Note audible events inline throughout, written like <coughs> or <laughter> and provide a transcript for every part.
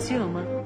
ciúma. Esse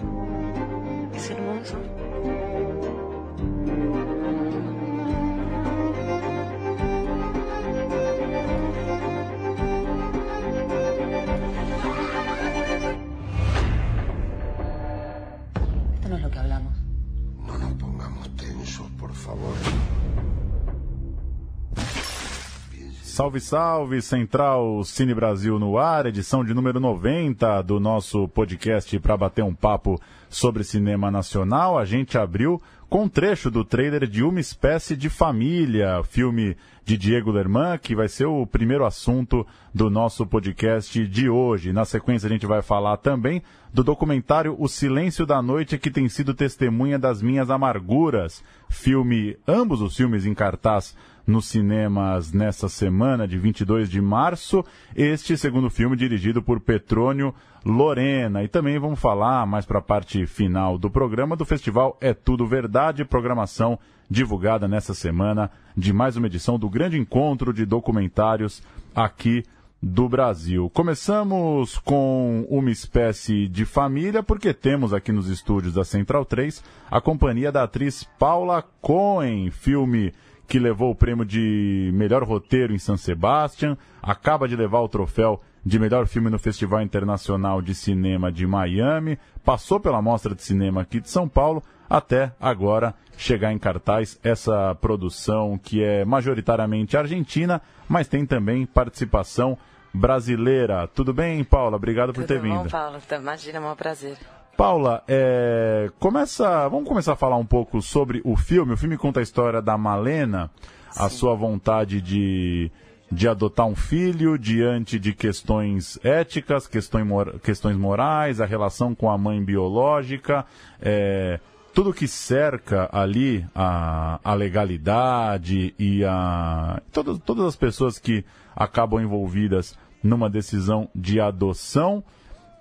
Salve, salve, Central Cine Brasil no ar, edição de número 90 do nosso podcast para bater um papo sobre cinema nacional. A gente abriu com um trecho do trailer de Uma Espécie de Família, filme de Diego Lerman, que vai ser o primeiro assunto do nosso podcast de hoje. Na sequência, a gente vai falar também do documentário O Silêncio da Noite, que tem sido testemunha das minhas amarguras. Filme, ambos os filmes em cartaz nos cinemas nessa semana de 22 de março. Este segundo filme dirigido por Petrônio Lorena. E também vamos falar mais para a parte final do programa do festival É Tudo Verdade, programação divulgada nessa semana de mais uma edição do grande encontro de documentários aqui do Brasil. Começamos com uma espécie de família, porque temos aqui nos estúdios da Central 3 a companhia da atriz Paula Cohen, filme que levou o prêmio de melhor roteiro em San Sebastian, acaba de levar o troféu de melhor filme no Festival Internacional de Cinema de Miami, passou pela Mostra de Cinema aqui de São Paulo, até agora chegar em cartaz essa produção que é majoritariamente argentina, mas tem também participação brasileira. Tudo bem, Paula? Obrigado por Tudo ter bom, vindo. Paulo? Imagina, é um prazer. Paula, é, começa, vamos começar a falar um pouco sobre o filme. O filme conta a história da Malena, a sua vontade de, de adotar um filho diante de questões éticas, questões, questões morais, a relação com a mãe biológica, é, tudo que cerca ali a, a legalidade e a todas, todas as pessoas que acabam envolvidas numa decisão de adoção.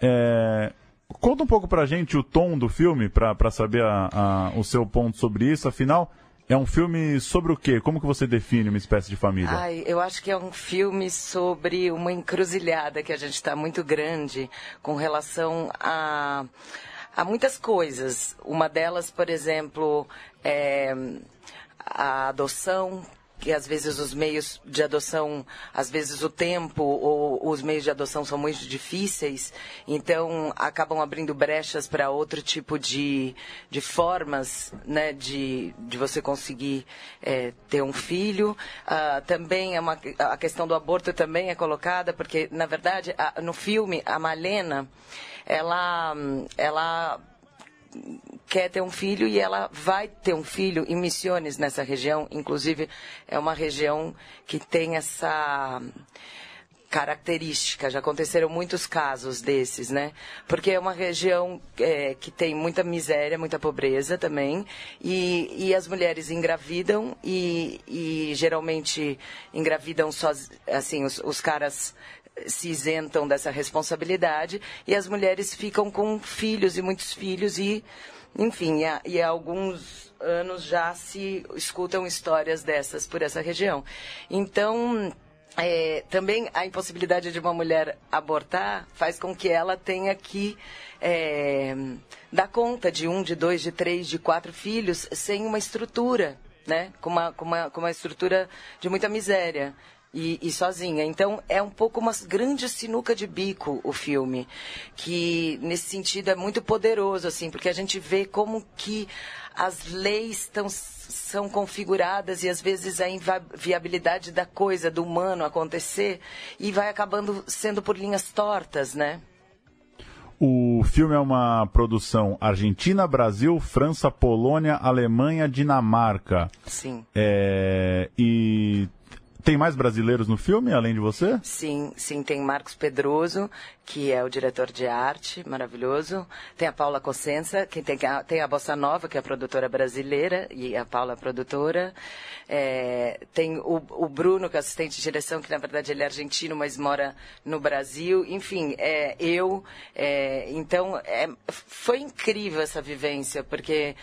É, Conta um pouco pra gente o tom do filme, pra, pra saber a- a- o seu ponto sobre isso. Afinal, é um filme sobre o quê? Como que você define uma espécie de família? Ai, eu acho que é um filme sobre uma encruzilhada que a gente está muito grande com relação a, a muitas coisas. Uma delas, por exemplo, é a adoção que às vezes os meios de adoção, às vezes o tempo ou os meios de adoção são muito difíceis, então acabam abrindo brechas para outro tipo de, de formas né, de, de você conseguir eh, ter um filho. Ah, também é uma, a questão do aborto também é colocada, porque, na verdade, a- no filme, a Malena, ela, ela quer ter um filho e ela vai ter um filho em Missões nessa região. Inclusive, é uma região que tem essa característica. Já aconteceram muitos casos desses, né? Porque é uma região é, que tem muita miséria, muita pobreza também. E, e as mulheres engravidam e, e geralmente engravidam só, assim, os, os caras se isentam dessa responsabilidade e as mulheres ficam com filhos e muitos filhos e enfim e há, e há alguns anos já se escutam histórias dessas por essa região então é, também a impossibilidade de uma mulher abortar faz com que ela tenha que é, dar conta de um, de dois, de três, de quatro filhos sem uma estrutura, né? Com uma, com uma, com uma estrutura de muita miséria e, e sozinha. Então é um pouco uma grande sinuca de bico o filme, que nesse sentido é muito poderoso, assim, porque a gente vê como que as leis tão, são configuradas e às vezes a inviabilidade da coisa, do humano acontecer, e vai acabando sendo por linhas tortas, né? O filme é uma produção Argentina, Brasil, França, Polônia, Alemanha, Dinamarca. Sim. É, e tem mais brasileiros no filme, além de você? Sim, sim, tem Marcos Pedroso, que é o diretor de arte, maravilhoso. Tem a Paula Cossenza, que tem a, tem a Bossa Nova, que é a produtora brasileira, e a Paula é a produtora. É, tem o, o, Bruno, que é assistente de direção, que na verdade ele é argentino, mas mora no Brasil. Enfim, é, eu. É, então, é, foi incrível essa vivência, porque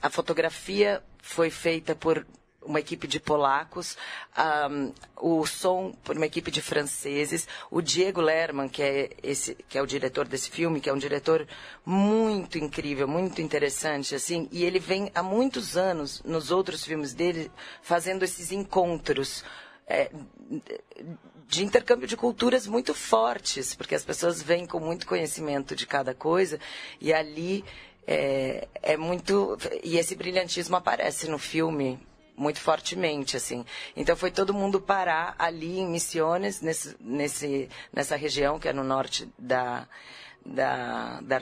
a fotografia foi feita por uma equipe de polacos, um, o som por uma equipe de franceses, o Diego Lerman, que é, esse, que é o diretor desse filme, que é um diretor muito incrível, muito interessante, assim, e ele vem há muitos anos, nos outros filmes dele, fazendo esses encontros é, de intercâmbio de culturas muito fortes, porque as pessoas vêm com muito conhecimento de cada coisa, e ali é, é muito. E esse brilhantismo aparece no filme muito fortemente, assim. Então foi todo mundo parar ali em Misiones, nesse, nesse, nessa região que é no norte da, da, da,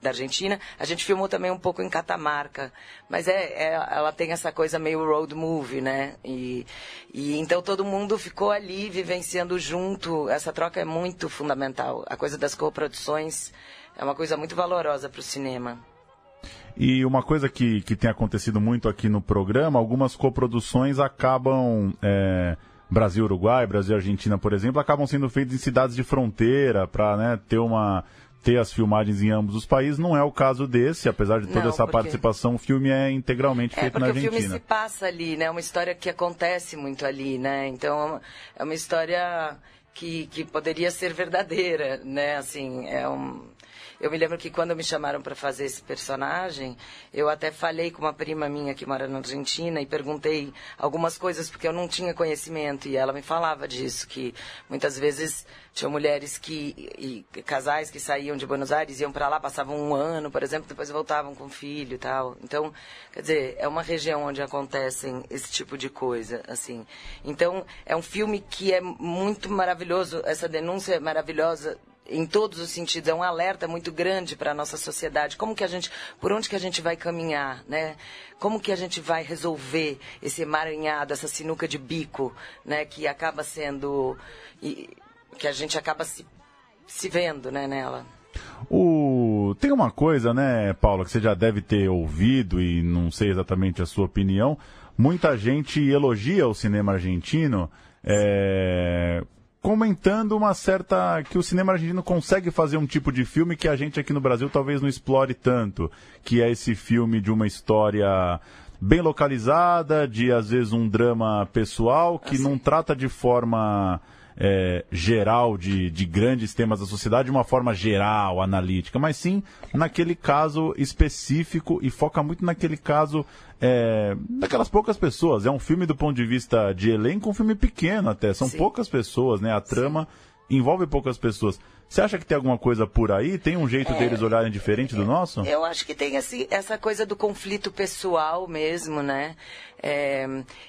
da Argentina. A gente filmou também um pouco em Catamarca, mas é, é, ela tem essa coisa meio road movie, né? E, e então todo mundo ficou ali vivenciando junto. Essa troca é muito fundamental. A coisa das coproduções é uma coisa muito valorosa para o cinema. E uma coisa que, que tem acontecido muito aqui no programa, algumas coproduções acabam. É, Brasil-Uruguai, Brasil-Argentina, por exemplo, acabam sendo feitas em cidades de fronteira para né, ter uma ter as filmagens em ambos os países. Não é o caso desse, apesar de toda Não, essa porque... participação, o filme é integralmente é, feito na Argentina. porque o filme se passa ali, né? É uma história que acontece muito ali, né? Então, é uma história que, que poderia ser verdadeira, né? Assim, é um eu me lembro que quando me chamaram para fazer esse personagem, eu até falei com uma prima minha que mora na Argentina e perguntei algumas coisas porque eu não tinha conhecimento e ela me falava disso, que muitas vezes tinham mulheres que e casais que saíam de Buenos Aires iam para lá, passavam um ano, por exemplo, depois voltavam com filho e tal. Então, quer dizer, é uma região onde acontecem esse tipo de coisa, assim. Então, é um filme que é muito maravilhoso, essa denúncia é maravilhosa em todos os sentidos, é um alerta muito grande para a nossa sociedade. Como que a gente, por onde que a gente vai caminhar, né? Como que a gente vai resolver esse emaranhado, essa sinuca de bico, né? Que acaba sendo, que a gente acaba se, se vendo, né, nela. O... Tem uma coisa, né, Paula, que você já deve ter ouvido e não sei exatamente a sua opinião. Muita gente elogia o cinema argentino é, comentando uma certa que o cinema argentino consegue fazer um tipo de filme que a gente aqui no Brasil talvez não explore tanto, que é esse filme de uma história bem localizada, de às vezes um drama pessoal que assim. não trata de forma é, geral de, de grandes temas da sociedade de uma forma geral, analítica, mas sim naquele caso específico e foca muito naquele caso é, daquelas poucas pessoas. É um filme do ponto de vista de elenco, um filme pequeno até. São sim. poucas pessoas, né? A trama sim. envolve poucas pessoas. Você acha que tem alguma coisa por aí? Tem um jeito é, deles olharem diferente do nosso? Eu acho que tem esse, essa coisa do conflito pessoal mesmo, né? É,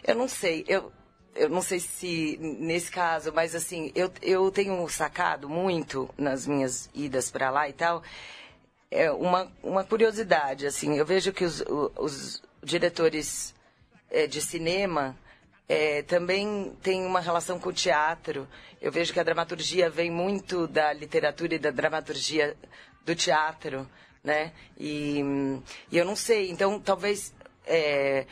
eu não sei. Eu, eu não sei se nesse caso, mas assim, eu, eu tenho sacado muito nas minhas idas para lá e tal, é uma, uma curiosidade, assim, eu vejo que os, os diretores é, de cinema é, também têm uma relação com o teatro. Eu vejo que a dramaturgia vem muito da literatura e da dramaturgia do teatro, né? E, e eu não sei, então talvez... É,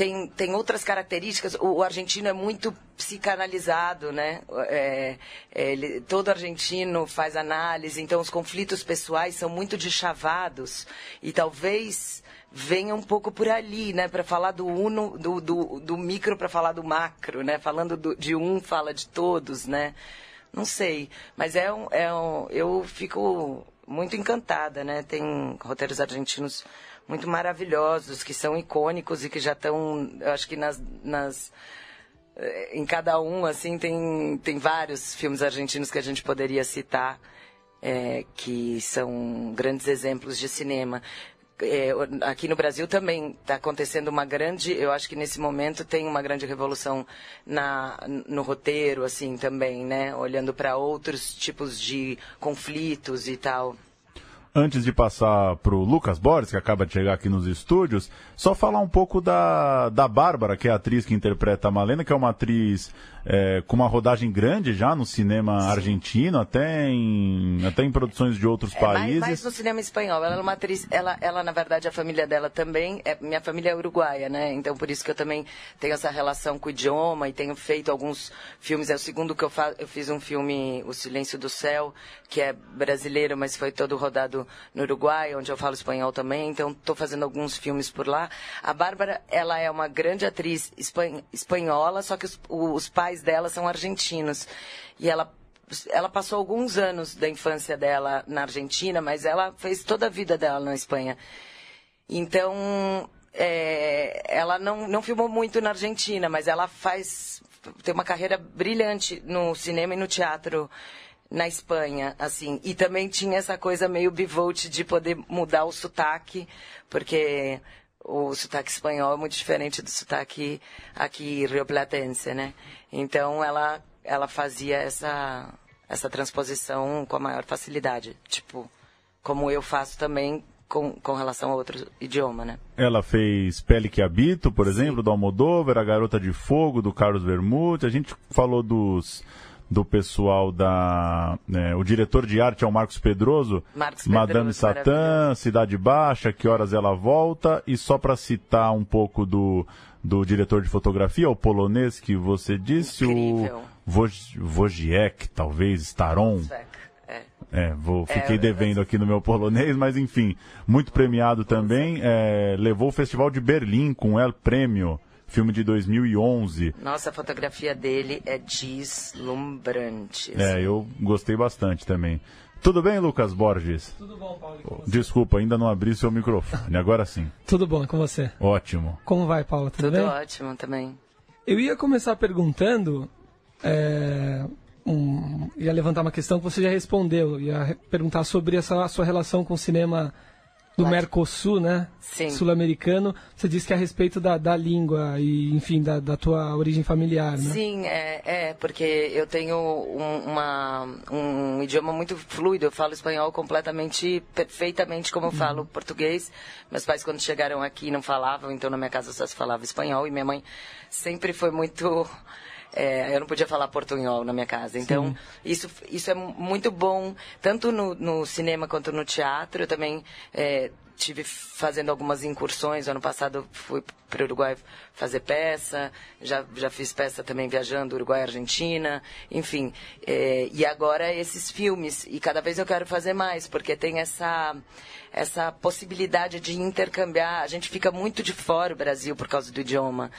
tem, tem outras características. O, o argentino é muito psicanalizado, né? É, é, ele, todo argentino faz análise, então os conflitos pessoais são muito deschavados e talvez venha um pouco por ali, né? Para falar do uno, do, do, do micro para falar do macro, né? Falando do, de um fala de todos, né? Não sei, mas é um, é um, eu fico muito encantada, né? Tem roteiros argentinos muito maravilhosos, que são icônicos e que já estão, eu acho que nas, nas eh, em cada um, assim, tem, tem vários filmes argentinos que a gente poderia citar, é, que são grandes exemplos de cinema. É, aqui no Brasil também está acontecendo uma grande, eu acho que nesse momento tem uma grande revolução na, no roteiro, assim, também, né? Olhando para outros tipos de conflitos e tal antes de passar para o Lucas Borges, que acaba de chegar aqui nos estúdios, só falar um pouco da, da Bárbara, que é a atriz que interpreta a Malena, que é uma atriz é, com uma rodagem grande já no cinema Sim. argentino, até em, até em produções de outros é, países. Mais, no cinema espanhol. Ela é uma atriz, ela, ela na verdade, a família dela também, é, minha família é uruguaia, né? Então por isso que eu também tenho essa relação com o idioma e tenho feito alguns filmes. É o segundo que eu faço, eu fiz um filme, O Silêncio do Céu, que é brasileiro, mas foi todo rodado no Uruguai, onde eu falo espanhol também, então estou fazendo alguns filmes por lá. A Bárbara, ela é uma grande atriz espanhola, só que os, os pais dela são argentinos. E ela ela passou alguns anos da infância dela na Argentina, mas ela fez toda a vida dela na Espanha. Então, é, ela não, não filmou muito na Argentina, mas ela faz tem uma carreira brilhante no cinema e no teatro na Espanha, assim. E também tinha essa coisa meio bivolt de poder mudar o sotaque, porque o sotaque espanhol é muito diferente do sotaque aqui rioplatense, né? Então ela ela fazia essa essa transposição com a maior facilidade, tipo, como eu faço também com, com relação a outro idioma, né? Ela fez Pele que Habito, por exemplo, Sim. do Almodóvar, A Garota de Fogo, do Carlos Vermouth. A gente falou dos do pessoal da. Né, o diretor de arte é o Marcos Pedroso. Marcos Madame Satã, Cidade Baixa, Que Horas Ela Volta. E só para citar um pouco do, do diretor de fotografia, o polonês que você disse, Incrível. o Wojciech, talvez, Staron. É, vou, fiquei é, devendo aqui no meu polonês, mas enfim, muito premiado também. É, levou o Festival de Berlim com El Prêmio, filme de 2011. Nossa, a fotografia dele é deslumbrante. É, assim. eu gostei bastante também. Tudo bem, Lucas Borges? Tudo bom, Paulo. Desculpa, ainda não abri seu microfone. Agora sim. <laughs> Tudo bom, com você? Ótimo. Como vai, Paulo? Tudo, Tudo bem? ótimo também. Eu ia começar perguntando é, um, ia levantar uma questão que você já respondeu, ia perguntar sobre essa sua relação com o cinema do. Mercosul, né? Sul-americano. Você disse que é a respeito da, da língua e, enfim, da, da tua origem familiar, né? Sim, é, é porque eu tenho um, uma, um idioma muito fluido. Eu falo espanhol completamente, perfeitamente como eu falo uhum. português. Meus pais, quando chegaram aqui, não falavam, então na minha casa só se falava espanhol. E minha mãe sempre foi muito é, eu não podia falar portunhol na minha casa. Então, isso, isso é muito bom, tanto no, no, cinema quanto no teatro. Eu também é, tive fazendo algumas incursões. Ano passado fui para o Uruguai fazer peça, já, já fiz peça também viajando Uruguai Argentina, enfim. É, e agora esses filmes, e cada vez eu quero fazer mais, porque tem essa, essa possibilidade de intercambiar. A gente fica muito de fora o Brasil por causa do idioma.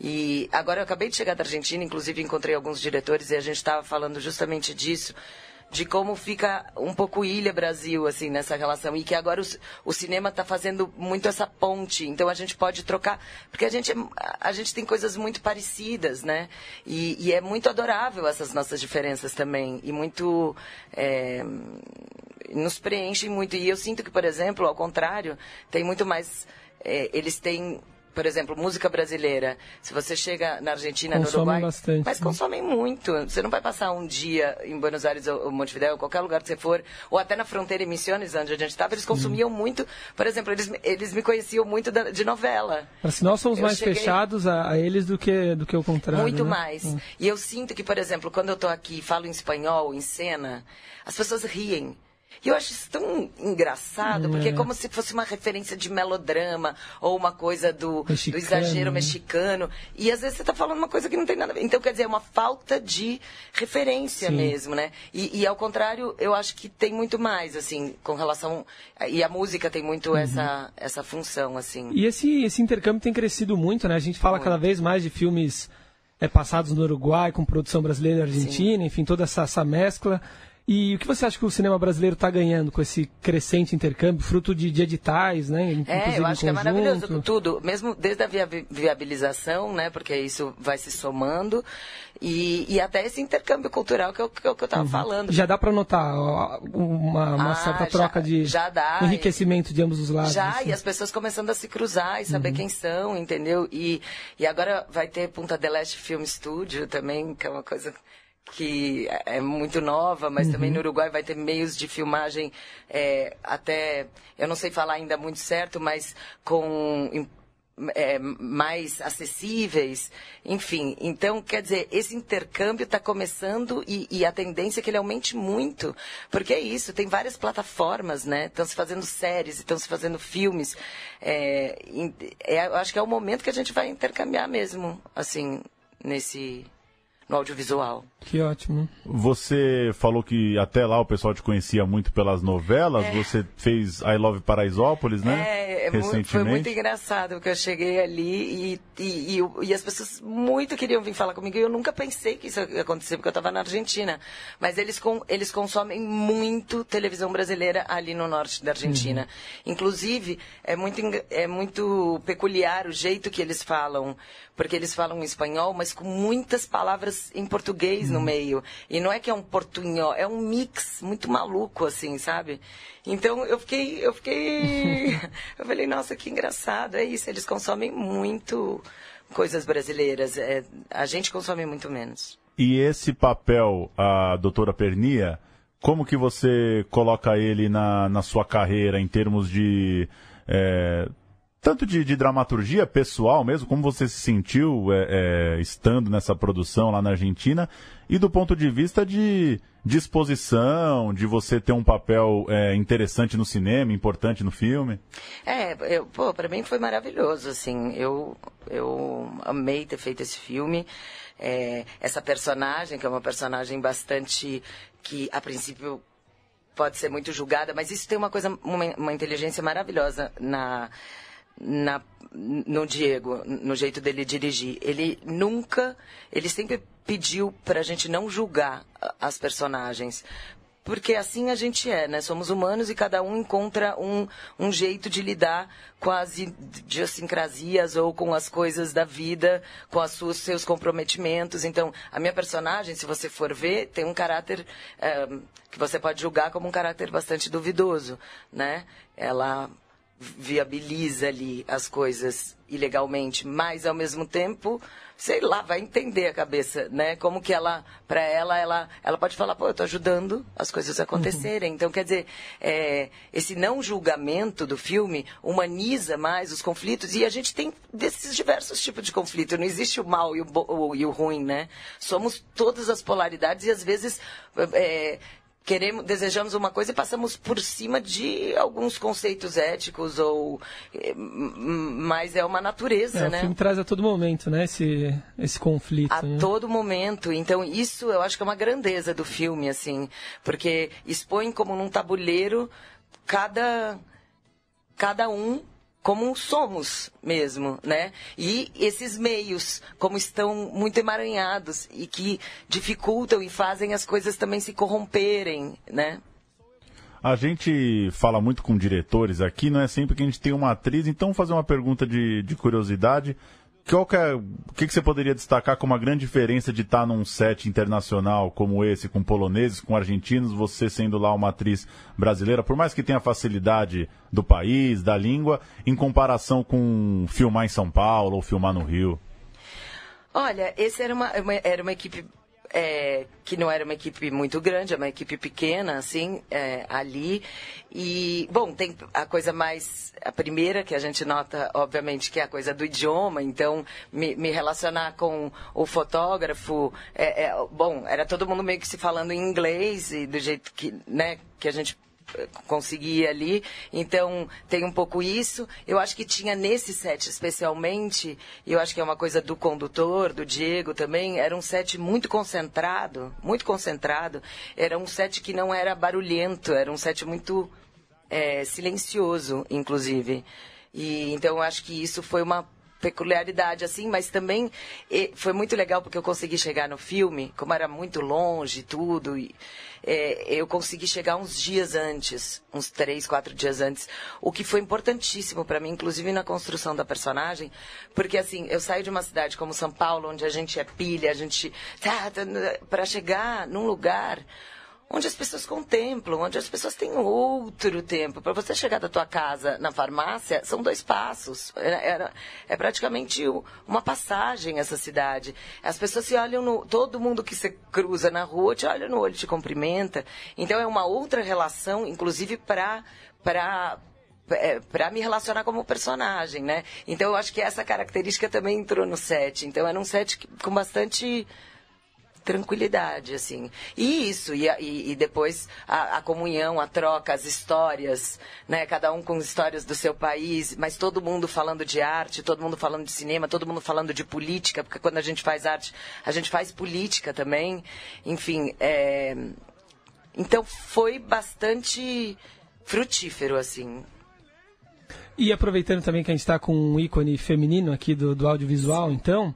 E agora eu acabei de chegar da Argentina, inclusive encontrei alguns diretores e a gente estava falando justamente disso de como fica um pouco ilha Brasil assim nessa relação. E que agora o, o cinema está fazendo muito essa ponte. Então a gente pode trocar porque a gente a gente tem coisas muito parecidas né? E, e é muito adorável essas nossas diferenças também. E muito é, nos preenchem muito. E eu sinto que por exemplo ao contrário tem muito mais é, eles têm por exemplo, música brasileira. Se você chega na Argentina, consomem no Uruguai, bastante, mas né? consomem muito. Você não vai passar um dia em Buenos Aires ou Montevideo, qualquer lugar que você for, ou até na fronteira em Missões, onde a gente estava, eles consumiam muito. Por exemplo, eles, eles me conheciam muito da, de novela. Mas nós somos eu mais cheguei... fechados a, a, eles do que do que o contrário. Muito né? mais. Hum. E eu sinto que, por exemplo, quando eu estou aqui e falo em espanhol, em cena, as pessoas riem. E eu acho isso tão engraçado, porque é como se fosse uma referência de melodrama ou uma coisa do, do exagero mexicano. E às vezes você está falando uma coisa que não tem nada a ver. Então, quer dizer, é uma falta de referência Sim. mesmo, né? E, e, ao contrário, eu acho que tem muito mais, assim, com relação. E a música tem muito uhum. essa, essa função, assim. E esse, esse intercâmbio tem crescido muito, né? A gente fala muito. cada vez mais de filmes é, passados no Uruguai, com produção brasileira e argentina, Sim. enfim, toda essa, essa mescla. E o que você acha que o cinema brasileiro está ganhando com esse crescente intercâmbio, fruto de, de editais, né? É, eu acho que é maravilhoso tudo, mesmo desde a viabilização, né? Porque isso vai se somando e, e até esse intercâmbio cultural que eu que eu estava uhum. falando. Já dá para notar uma, uma ah, certa troca já, de já dá, enriquecimento de ambos os lados. Já assim. e as pessoas começando a se cruzar e saber uhum. quem são, entendeu? E, e agora vai ter Punta del Este Film Studio também, que é uma coisa que é muito nova, mas uhum. também no Uruguai vai ter meios de filmagem é, até, eu não sei falar ainda muito certo, mas com é, mais acessíveis, enfim. Então, quer dizer, esse intercâmbio está começando e, e, a tendência é que ele aumente muito, porque é isso, tem várias plataformas, né? Estão se fazendo séries, estão se fazendo filmes. É, é, eu acho que é o momento que a gente vai intercambiar mesmo, assim, nesse no audiovisual. Que ótimo. Você falou que até lá o pessoal te conhecia muito pelas novelas. É. Você fez I Love Paraisópolis, né? É, é Recentemente. foi muito engraçado, porque eu cheguei ali e, e, e, e, as pessoas muito queriam vir falar comigo. E eu nunca pensei que isso ia acontecer, porque eu estava na Argentina. Mas eles, com, eles consomem muito televisão brasileira ali no norte da Argentina. Uhum. Inclusive, é muito, é muito peculiar o jeito que eles falam porque eles falam espanhol, mas com muitas palavras em português no uhum. meio. E não é que é um portunhol, é um mix muito maluco, assim, sabe? Então eu fiquei, eu fiquei. <laughs> eu falei, nossa, que engraçado, é isso, eles consomem muito coisas brasileiras. É, a gente consome muito menos. E esse papel, a doutora Pernia, como que você coloca ele na, na sua carreira em termos de. É, tanto de, de, dramaturgia pessoal mesmo, como você se sentiu é, é, estando nessa produção lá na Argentina, e do ponto de vista de disposição, de você ter um papel é, interessante no cinema, importante no filme? É, eu, pô, pra mim foi maravilhoso, assim, eu, eu amei ter feito esse filme, é, essa personagem, que é uma personagem bastante, que a princípio pode ser muito julgada, mas isso tem uma coisa, uma, uma inteligência maravilhosa na na, no Diego, no jeito dele dirigir. Ele nunca, ele sempre pediu para a gente não julgar as personagens. Porque assim a gente é, né? Somos humanos e cada um encontra um, um jeito de lidar com as idiosincrasias ou com as coisas da vida, com os seus comprometimentos. Então, a minha personagem, se você for ver, tem um caráter é, que você pode julgar como um caráter bastante duvidoso, né? Ela viabiliza ali as coisas ilegalmente, mas ao mesmo tempo, sei lá, vai entender a cabeça, né? Como que ela, para ela, ela, ela pode falar, pô, eu tô ajudando as coisas a acontecerem. Uhum. Então, quer dizer, é, esse não julgamento do filme humaniza mais os conflitos e a gente tem desses diversos tipos de conflito. Não existe o mal e o, o, e o ruim, né? Somos todas as polaridades e às vezes é, queremos, desejamos uma coisa e passamos por cima de alguns conceitos éticos ou eh, mas é uma natureza, é, né? O filme traz a todo momento, né, esse esse conflito. A né? todo momento. Então isso eu acho que é uma grandeza do filme, assim, porque expõe como num tabuleiro cada cada um como somos mesmo, né? E esses meios, como estão muito emaranhados e que dificultam e fazem as coisas também se corromperem, né? A gente fala muito com diretores aqui, não é sempre que a gente tem uma atriz, então vou fazer uma pergunta de, de curiosidade. Qual que é, o que, que você poderia destacar como a grande diferença de estar num set internacional como esse, com poloneses, com argentinos, você sendo lá uma atriz brasileira, por mais que tenha facilidade do país, da língua, em comparação com filmar em São Paulo ou filmar no Rio? Olha, esse era uma, era uma equipe é, que não era uma equipe muito grande, é uma equipe pequena, assim, é, ali. E, bom, tem a coisa mais. A primeira que a gente nota, obviamente, que é a coisa do idioma, então, me, me relacionar com o fotógrafo. É, é, bom, era todo mundo meio que se falando em inglês e do jeito que, né, que a gente conseguir ali. Então, tem um pouco isso. Eu acho que tinha nesse set especialmente, e eu acho que é uma coisa do condutor, do Diego também, era um set muito concentrado, muito concentrado. Era um set que não era barulhento, era um set muito é, silencioso, inclusive. E então eu acho que isso foi uma peculiaridade assim, mas também foi muito legal porque eu consegui chegar no filme, como era muito longe tudo, e, é, eu consegui chegar uns dias antes, uns três, quatro dias antes, o que foi importantíssimo para mim, inclusive na construção da personagem, porque assim, eu saio de uma cidade como São Paulo, onde a gente é pilha, a gente tá, tá para chegar num lugar onde as pessoas contemplam, onde as pessoas têm outro tempo. Para você chegar da tua casa na farmácia, são dois passos. Era, é praticamente uma passagem essa cidade. As pessoas se olham no. Todo mundo que você cruza na rua te olha no olho, te cumprimenta. Então é uma outra relação, inclusive para para é, me relacionar como personagem, né? Então eu acho que essa característica também entrou no set. Então era um set com bastante tranquilidade, assim. E isso, e, e, e depois a, a, comunhão, a troca, as histórias, né? Cada um com histórias do seu país, mas todo mundo falando de arte, todo mundo falando de cinema, todo mundo falando de política, porque quando a gente faz arte, a gente faz política também. Enfim, é... então foi bastante frutífero, assim. E aproveitando também que a gente está com um ícone feminino aqui do, do audiovisual, então,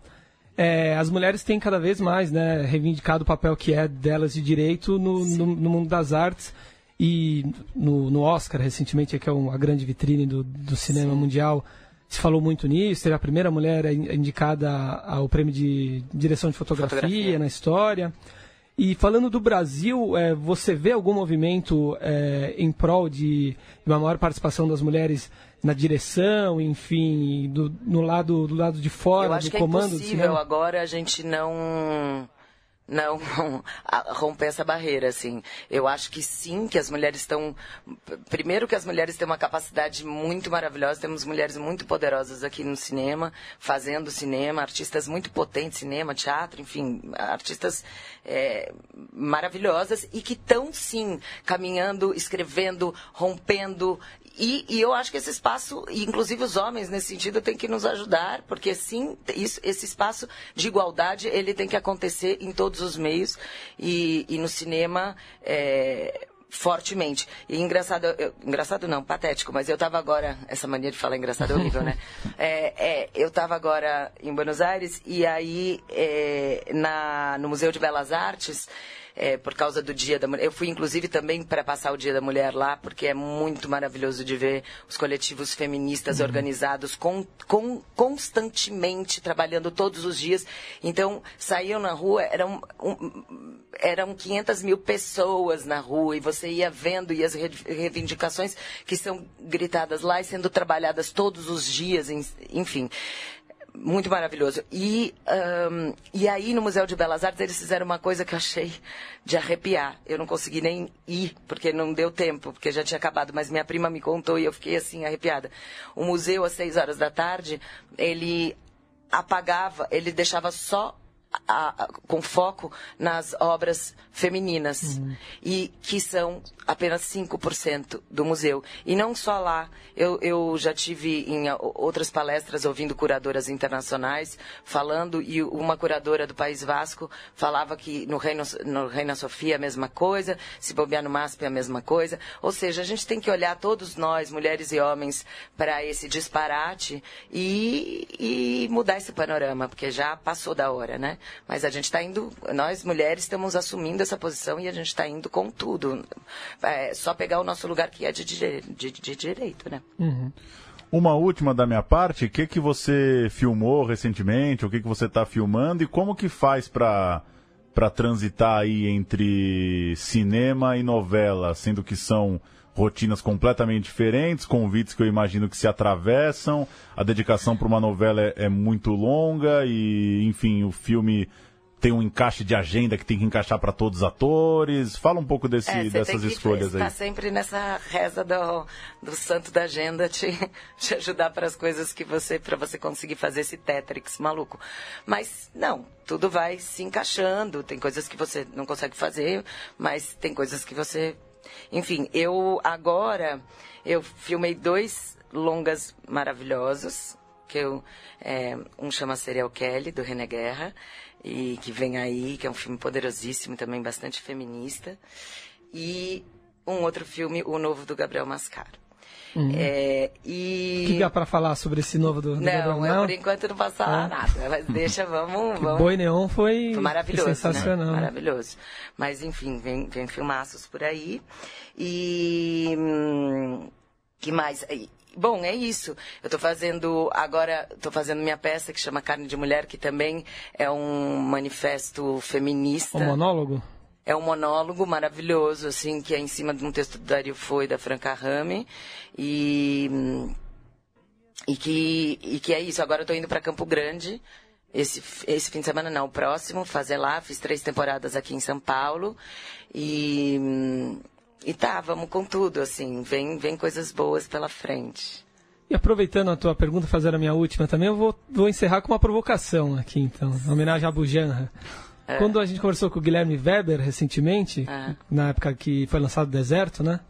é, as mulheres têm cada vez mais né, reivindicado o papel que é delas de direito no, no, no mundo das artes. E no, no, Oscar, recentemente, que é uma grande vitrine do, do cinema Sim. mundial, se falou muito nisso. Teve a primeira mulher indicada ao prêmio de direção de fotografia, fotografia. na história. E falando do Brasil, é, você vê algum movimento é, em prol de uma maior participação das mulheres na direção, enfim, do, no lado, do lado de fora, do comando? Eu acho que é impossível agora a gente não não, <laughs> romper essa barreira, assim. Eu acho que sim, que as mulheres estão. Primeiro, que as mulheres têm uma capacidade muito maravilhosa. Temos mulheres muito poderosas aqui no cinema, fazendo cinema, artistas muito potentes, cinema, teatro, enfim, artistas é, maravilhosas e que estão, sim, caminhando, escrevendo, rompendo e, e, eu acho que esse espaço, inclusive os homens nesse sentido, tem que nos ajudar, porque sim, isso, esse espaço de igualdade ele tem que acontecer em todos os meios e, e no cinema é, fortemente. E engraçado, eu, engraçado não, patético, mas eu estava agora, essa mania de falar engraçado é horrível, né? <laughs> É, é, eu estava agora em Buenos Aires e aí é, na, no Museu de Belas Artes é, por causa do Dia da Mulher. Eu fui, inclusive, também para passar o Dia da Mulher lá, porque é muito maravilhoso de ver os coletivos feministas uhum. organizados com, com, constantemente, trabalhando todos os dias. Então, saíam na rua, eram, um, eram 500 mil pessoas na rua, e você ia vendo, e as reivindicações que são gritadas lá e sendo trabalhadas todos os dias, enfim muito maravilhoso. E, um, e aí no Museu de Belas Artes eles fizeram uma coisa que eu achei de arrepiar. Eu não consegui nem ir, porque não deu tempo, porque já tinha acabado, mas minha prima me contou e eu fiquei assim, arrepiada. O museu, às seis horas da tarde, ele apagava, ele deixava só a, a, com foco nas obras femininas uhum. e que são apenas 5% do museu. E não só lá. Eu, eu já tive em outras palestras ouvindo curadoras internacionais falando, e uma curadora do País Vasco falava que no Reino, no Reina Sofia a mesma coisa, se bobear no MASP é a mesma coisa. Ou seja, a gente tem que olhar todos nós, mulheres e homens, para esse disparate e, e mudar esse panorama, porque já passou da hora, né? Mas a gente está indo, nós mulheres estamos assumindo essa posição e a gente está indo com tudo é, só pegar o nosso lugar que é de, de, de, direito, né? Uhum. Uma última da minha parte, o que, que você filmou recentemente, o que, que você está filmando e como que faz para transitar aí entre cinema e novela, sendo que são rotinas completamente diferentes, convites que eu imagino que se atravessam, a dedicação para uma novela é, é, muito longa e, enfim, o filme tem um encaixe de agenda que tem que encaixar para todos os atores. Fala um pouco desse, é, dessas escolhas aí. Está sempre nessa reza do, do santo da agenda te, <laughs> te ajudar para as coisas que você para você conseguir fazer esse Tetrix maluco. Mas não, tudo vai se encaixando. Tem coisas que você não consegue fazer, mas tem coisas que você, enfim, eu agora eu filmei dois longas maravilhosos que eu é, um chama Serial Kelly do René Guerra e que vem aí, que é um filme poderosíssimo também, bastante feminista. E um outro filme, o novo do Gabriel Mascaro. Uhum. É, e... O que dá para falar sobre esse novo do, do não? Não, por enquanto não posso falar é. nada. Mas deixa, vamos... vamos... Boi Neon foi, foi maravilhoso, né? sensacional. Né? Maravilhoso. Mas, enfim, vem, vem filmaços por aí. E... Hum, que mais? Bom, é isso. Eu estou fazendo agora, estou fazendo minha peça que chama Carne de Mulher, que também é um manifesto feminista. Um monólogo? É um monólogo maravilhoso, assim, que é em cima de um texto do Dario Foi, da Franca Rame. E, e, que, e que é isso. Agora eu estou indo para Campo Grande. Esse, esse fim de semana não, o próximo, fazer lá. Fiz três temporadas aqui em São Paulo. E e tá, vamos com tudo, assim, vem, vem coisas boas pela frente. E aproveitando a tua pergunta, fazer a minha última também, eu vou, vou encerrar com uma provocação aqui, então, em homenagem a Bujanra. É. Quando a gente conversou com o Guilherme Weber recentemente, é. na época que foi lançado o Deserto, né?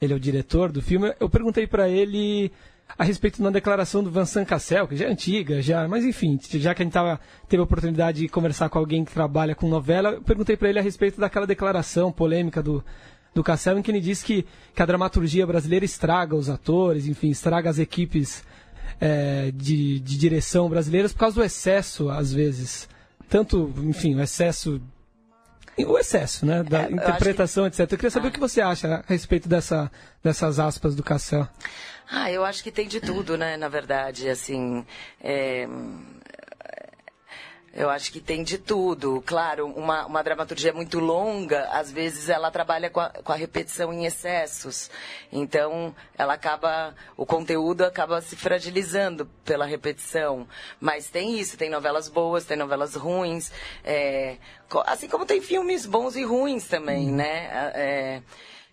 Ele é o diretor do filme. Eu perguntei para ele a respeito de uma declaração do Vincent Cassel, que já é antiga, já, mas enfim, já que a gente tava, teve a oportunidade de conversar com alguém que trabalha com novela, eu perguntei para ele a respeito daquela declaração polêmica do, do Cassel, em que ele diz que, que a dramaturgia brasileira estraga os atores, enfim, estraga as equipes é, de, de direção brasileiras por causa do excesso, às vezes. Tanto, enfim, o excesso o excesso, né, da é, interpretação, que... etc. Eu queria saber ah. o que você acha a respeito dessa, dessas aspas do Cassel. Ah, eu acho que tem de tudo, né, na verdade, assim, é... Eu acho que tem de tudo. Claro, uma, uma dramaturgia muito longa, às vezes ela trabalha com a, com a, repetição em excessos. Então, ela acaba, o conteúdo acaba se fragilizando pela repetição. Mas tem isso, tem novelas boas, tem novelas ruins. É, assim como tem filmes bons e ruins também, hum. né? É,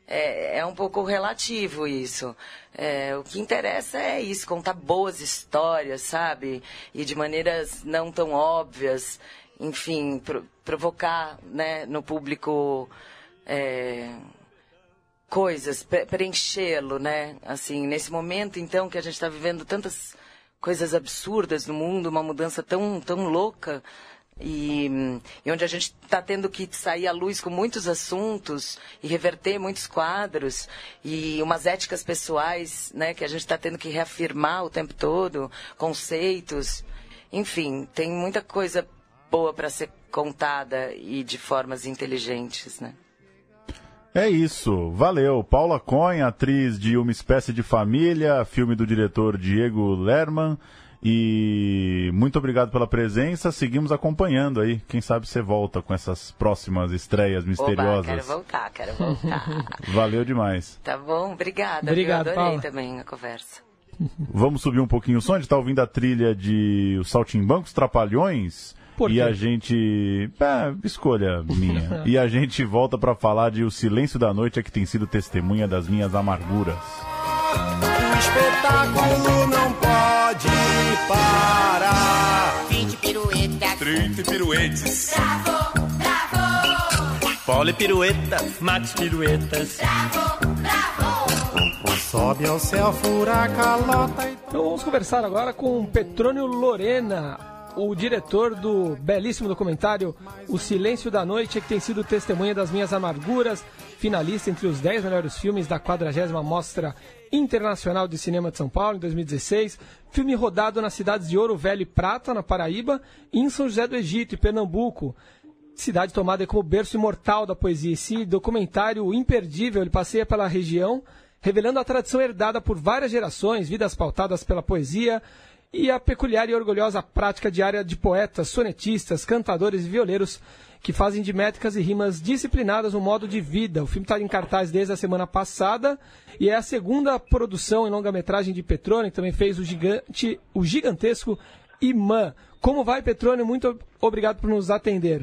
é, é um pouco relativo isso. É, o que interessa é isso, contar boas histórias, sabe? E de maneiras não tão óbvias, enfim, pro, provocar né, no público é, coisas, preenchê-lo, né? Assim, nesse momento, então, que a gente está vivendo tantas coisas absurdas no mundo, uma mudança tão, tão louca, e, e, onde a gente está tendo que sair à luz com muitos assuntos e reverter muitos quadros e umas éticas pessoais, né, que a gente está tendo que reafirmar o tempo todo, conceitos, enfim, tem muita coisa boa para ser contada e de formas inteligentes, né? É isso, valeu. Paula Cohen, atriz de Uma Espécie de Família, filme do diretor Diego Lerman. E muito obrigado pela presença. Seguimos acompanhando aí. Quem sabe você volta com essas próximas estreias misteriosas. Oba, quero voltar, quero voltar. <laughs> Valeu demais. Tá bom, obrigada. Obrigado, eu adorei Paula. também a conversa. Vamos subir um pouquinho o som. A gente tá ouvindo a trilha de Os Saltimbancos Trapalhões. Por e a gente. É, escolha minha. <laughs> e a gente volta para falar de O Silêncio da Noite é que tem sido testemunha das minhas amarguras. O espetáculo não parar. 20 piruetas, 30 piruetes. Bravo, bravo. Pole pirueta, Max piruetas. Bravo, bravo. Sobe ao céu, fura a calota e... Então vamos conversar agora com Petrônio Lorena, o diretor do belíssimo documentário O Silêncio da Noite, que tem sido testemunha das minhas amarguras, finalista entre os 10 melhores filmes da 40 Mostra Internacional de Cinema de São Paulo, em 2016. Filme rodado nas cidades de Ouro Velho e Prata, na Paraíba, e em São José do Egito, em Pernambuco. Cidade tomada como berço imortal da poesia. Esse documentário imperdível, ele passeia pela região, revelando a tradição herdada por várias gerações, vidas pautadas pela poesia, e a peculiar e orgulhosa prática diária de poetas, sonetistas, cantadores e violeiros que fazem de métricas e rimas disciplinadas um modo de vida. O filme está em cartaz desde a semana passada e é a segunda produção em longa-metragem de Petrone, que também fez o, gigante, o gigantesco Imã. Como vai, Petrone? Muito obrigado por nos atender.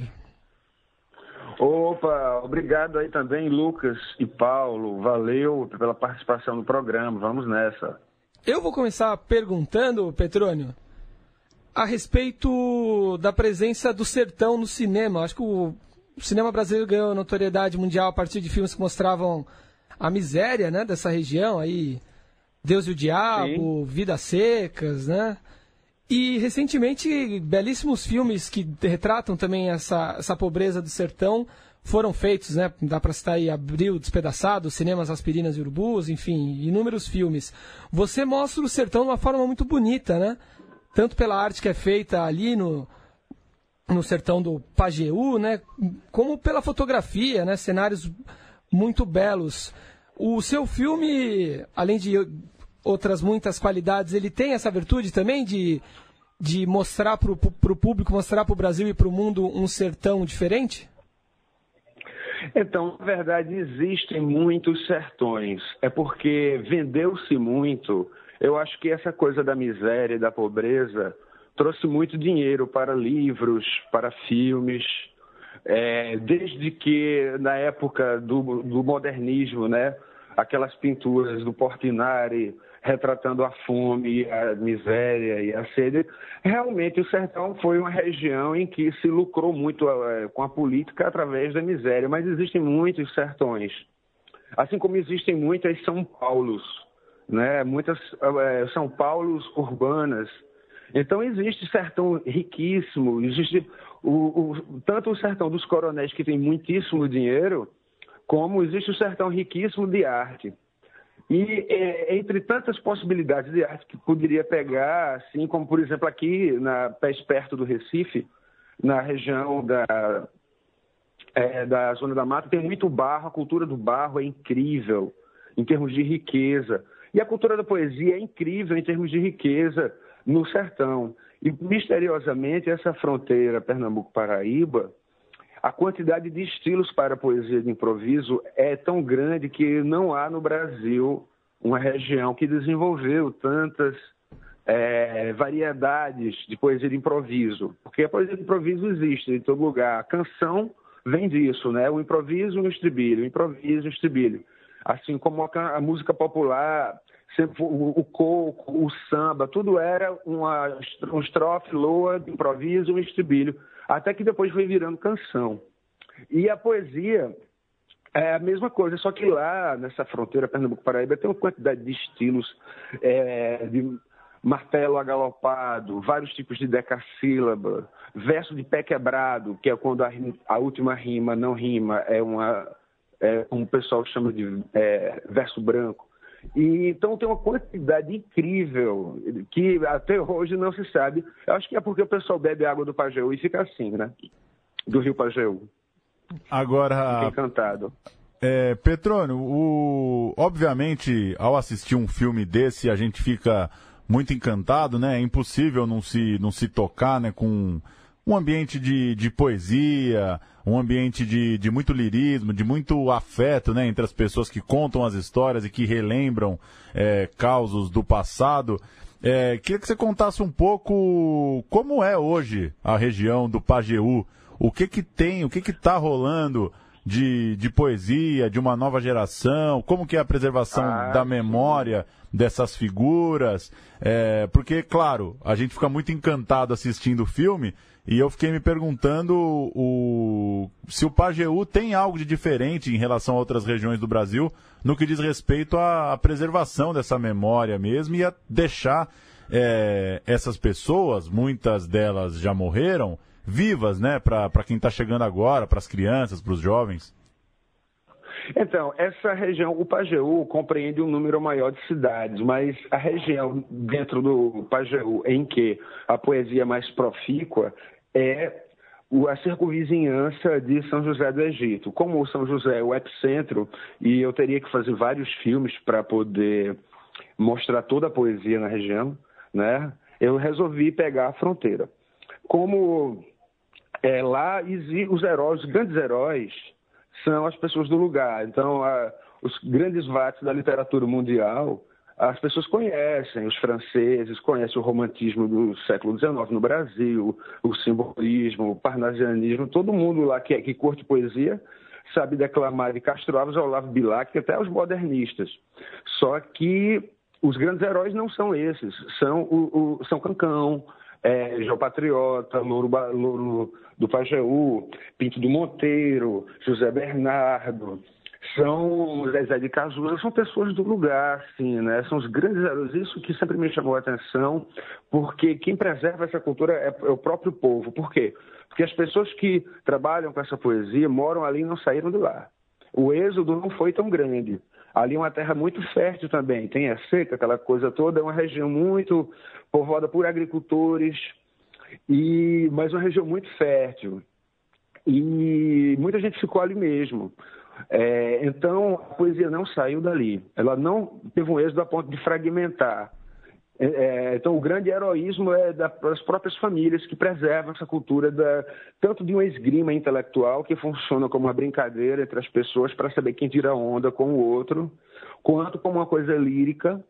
Opa, obrigado aí também, Lucas e Paulo. Valeu pela participação no programa. Vamos nessa. Eu vou começar perguntando, Petrônio, a respeito da presença do sertão no cinema. Acho que o cinema brasileiro ganhou notoriedade mundial a partir de filmes que mostravam a miséria né, dessa região aí. Deus e o Diabo, Sim. Vidas Secas, né? E recentemente, belíssimos filmes que retratam também essa, essa pobreza do sertão foram feitos, né? Dá para citar aí Abril Despedaçado, Cinemas Aspirinas e Urbus, enfim, inúmeros filmes. Você mostra o sertão de uma forma muito bonita, né? Tanto pela arte que é feita ali no, no sertão do Pajeú, né? Como pela fotografia, né? Cenários muito belos. O seu filme, além de outras muitas qualidades, ele tem essa virtude também de, de mostrar para o público, mostrar para o Brasil e para o mundo um sertão diferente? Então, na verdade, existem muitos sertões. É porque vendeu-se muito. Eu acho que essa coisa da miséria e da pobreza trouxe muito dinheiro para livros, para filmes. É, desde que na época do, do modernismo, né, aquelas pinturas do Portinari retratando a fome, a miséria e a sede. Realmente, o sertão foi uma região em que se lucrou muito eh, com a política através da miséria, mas existem muitos sertões. Assim como existem muitas São Paulos, né? muitas eh, São Paulos urbanas. Então, existe sertão riquíssimo, existe o, o, tanto o sertão dos coronéis, que tem muitíssimo dinheiro, como existe o sertão riquíssimo de arte. E é, entre tantas possibilidades de arte que poderia pegar, assim como por exemplo aqui na perto do Recife, na região da é, da zona da mata tem muito barro, a cultura do barro é incrível em termos de riqueza e a cultura da poesia é incrível em termos de riqueza no sertão. E misteriosamente essa fronteira Pernambuco-Paraíba a quantidade de estilos para poesia de improviso é tão grande que não há no Brasil uma região que desenvolveu tantas é, variedades de poesia de improviso. Porque a poesia de improviso existe em todo lugar. A canção vem disso, né? O improviso e o estribilho, o improviso e o estribilho. Assim como a, a música popular, sempre, o, o, coco, o samba, tudo era uma, um estrofe, loa, de improviso e um estribilho até que depois foi virando canção. E a poesia é a mesma coisa, só que lá nessa fronteira Pernambuco-Paraíba tem uma quantidade de estilos, é, de martelo agalopado, vários tipos de decassílaba, verso de pé quebrado, que é quando a, a última rima não rima, é uma é, o pessoal chama de é, verso branco. E, então tem uma quantidade incrível que até hoje não se sabe. Eu acho que é porque o pessoal bebe água do Pajeú e fica assim, né? Do Rio Pajeú. Agora. Fica encantado. É, Petrônio, o... obviamente, ao assistir um filme desse, a gente fica muito encantado, né? É impossível não se, não se tocar né, com um ambiente de, de poesia, um ambiente de, de muito lirismo, de muito afeto né, entre as pessoas que contam as histórias e que relembram é, causos do passado. É, queria que você contasse um pouco como é hoje a região do Pajeú, o que que tem, o que que está rolando de, de poesia, de uma nova geração, como que é a preservação ah, da memória dessas figuras, é, porque, claro, a gente fica muito encantado assistindo o filme, e eu fiquei me perguntando o, se o Pajeú tem algo de diferente em relação a outras regiões do Brasil no que diz respeito à, preservação dessa memória mesmo e a deixar é, essas pessoas, muitas delas já morreram, vivas, né, para quem está chegando agora, para as crianças, para os jovens. Então, essa região, o Pajeú compreende um número maior de cidades, mas a região dentro do Pajeú em que a poesia é mais profícua é a circunvizinhança de São José do Egito. Como São José é o epicentro, e eu teria que fazer vários filmes para poder mostrar toda a poesia na região, né? eu resolvi pegar a fronteira. Como é, lá os heróis, os grandes heróis, são as pessoas do lugar. Então, a, os grandes vates da literatura mundial as pessoas conhecem, os franceses conhecem o romantismo do século XIX no Brasil, o simbolismo, o parnasianismo, todo mundo lá que, que curte poesia sabe declamar de Castro Alves, Olavo Bilac, até os modernistas. Só que os grandes heróis não são esses, são o, o São Cancão, é, João Patriota, Louro, Louro do Pajeú, Pinto do Monteiro, José Bernardo, são Zezé de Cazuza, são pessoas do lugar, sim, né? São os grandes heróis. Isso que sempre me chamou a atenção, porque quem preserva essa cultura é, é o próprio povo. Por quê? Porque as pessoas que trabalham com essa poesia moram ali e não saíram de lá. O êxodo não foi tão grande. Ali é uma terra muito fértil também, tem a seca, aquela coisa toda, é uma região muito povoada por agricultores, e mas uma região muito fértil. E muita gente ficou ali mesmo. É, então, a poesia não saiu dali. Ela não teve um êxito a ponto de fragmentar. É, é, então, o grande heroísmo é das próprias famílias que preservam essa cultura, da, tanto de uma esgrima intelectual, que funciona como uma brincadeira entre as pessoas para saber quem tira onda com o outro, quanto como uma coisa lírica,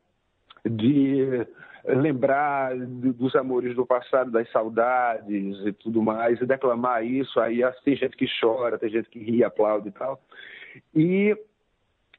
de lembrar dos amores do passado, das saudades e tudo mais, e declamar isso. Aí tem gente que chora, tem gente que ri, aplaude e tal. E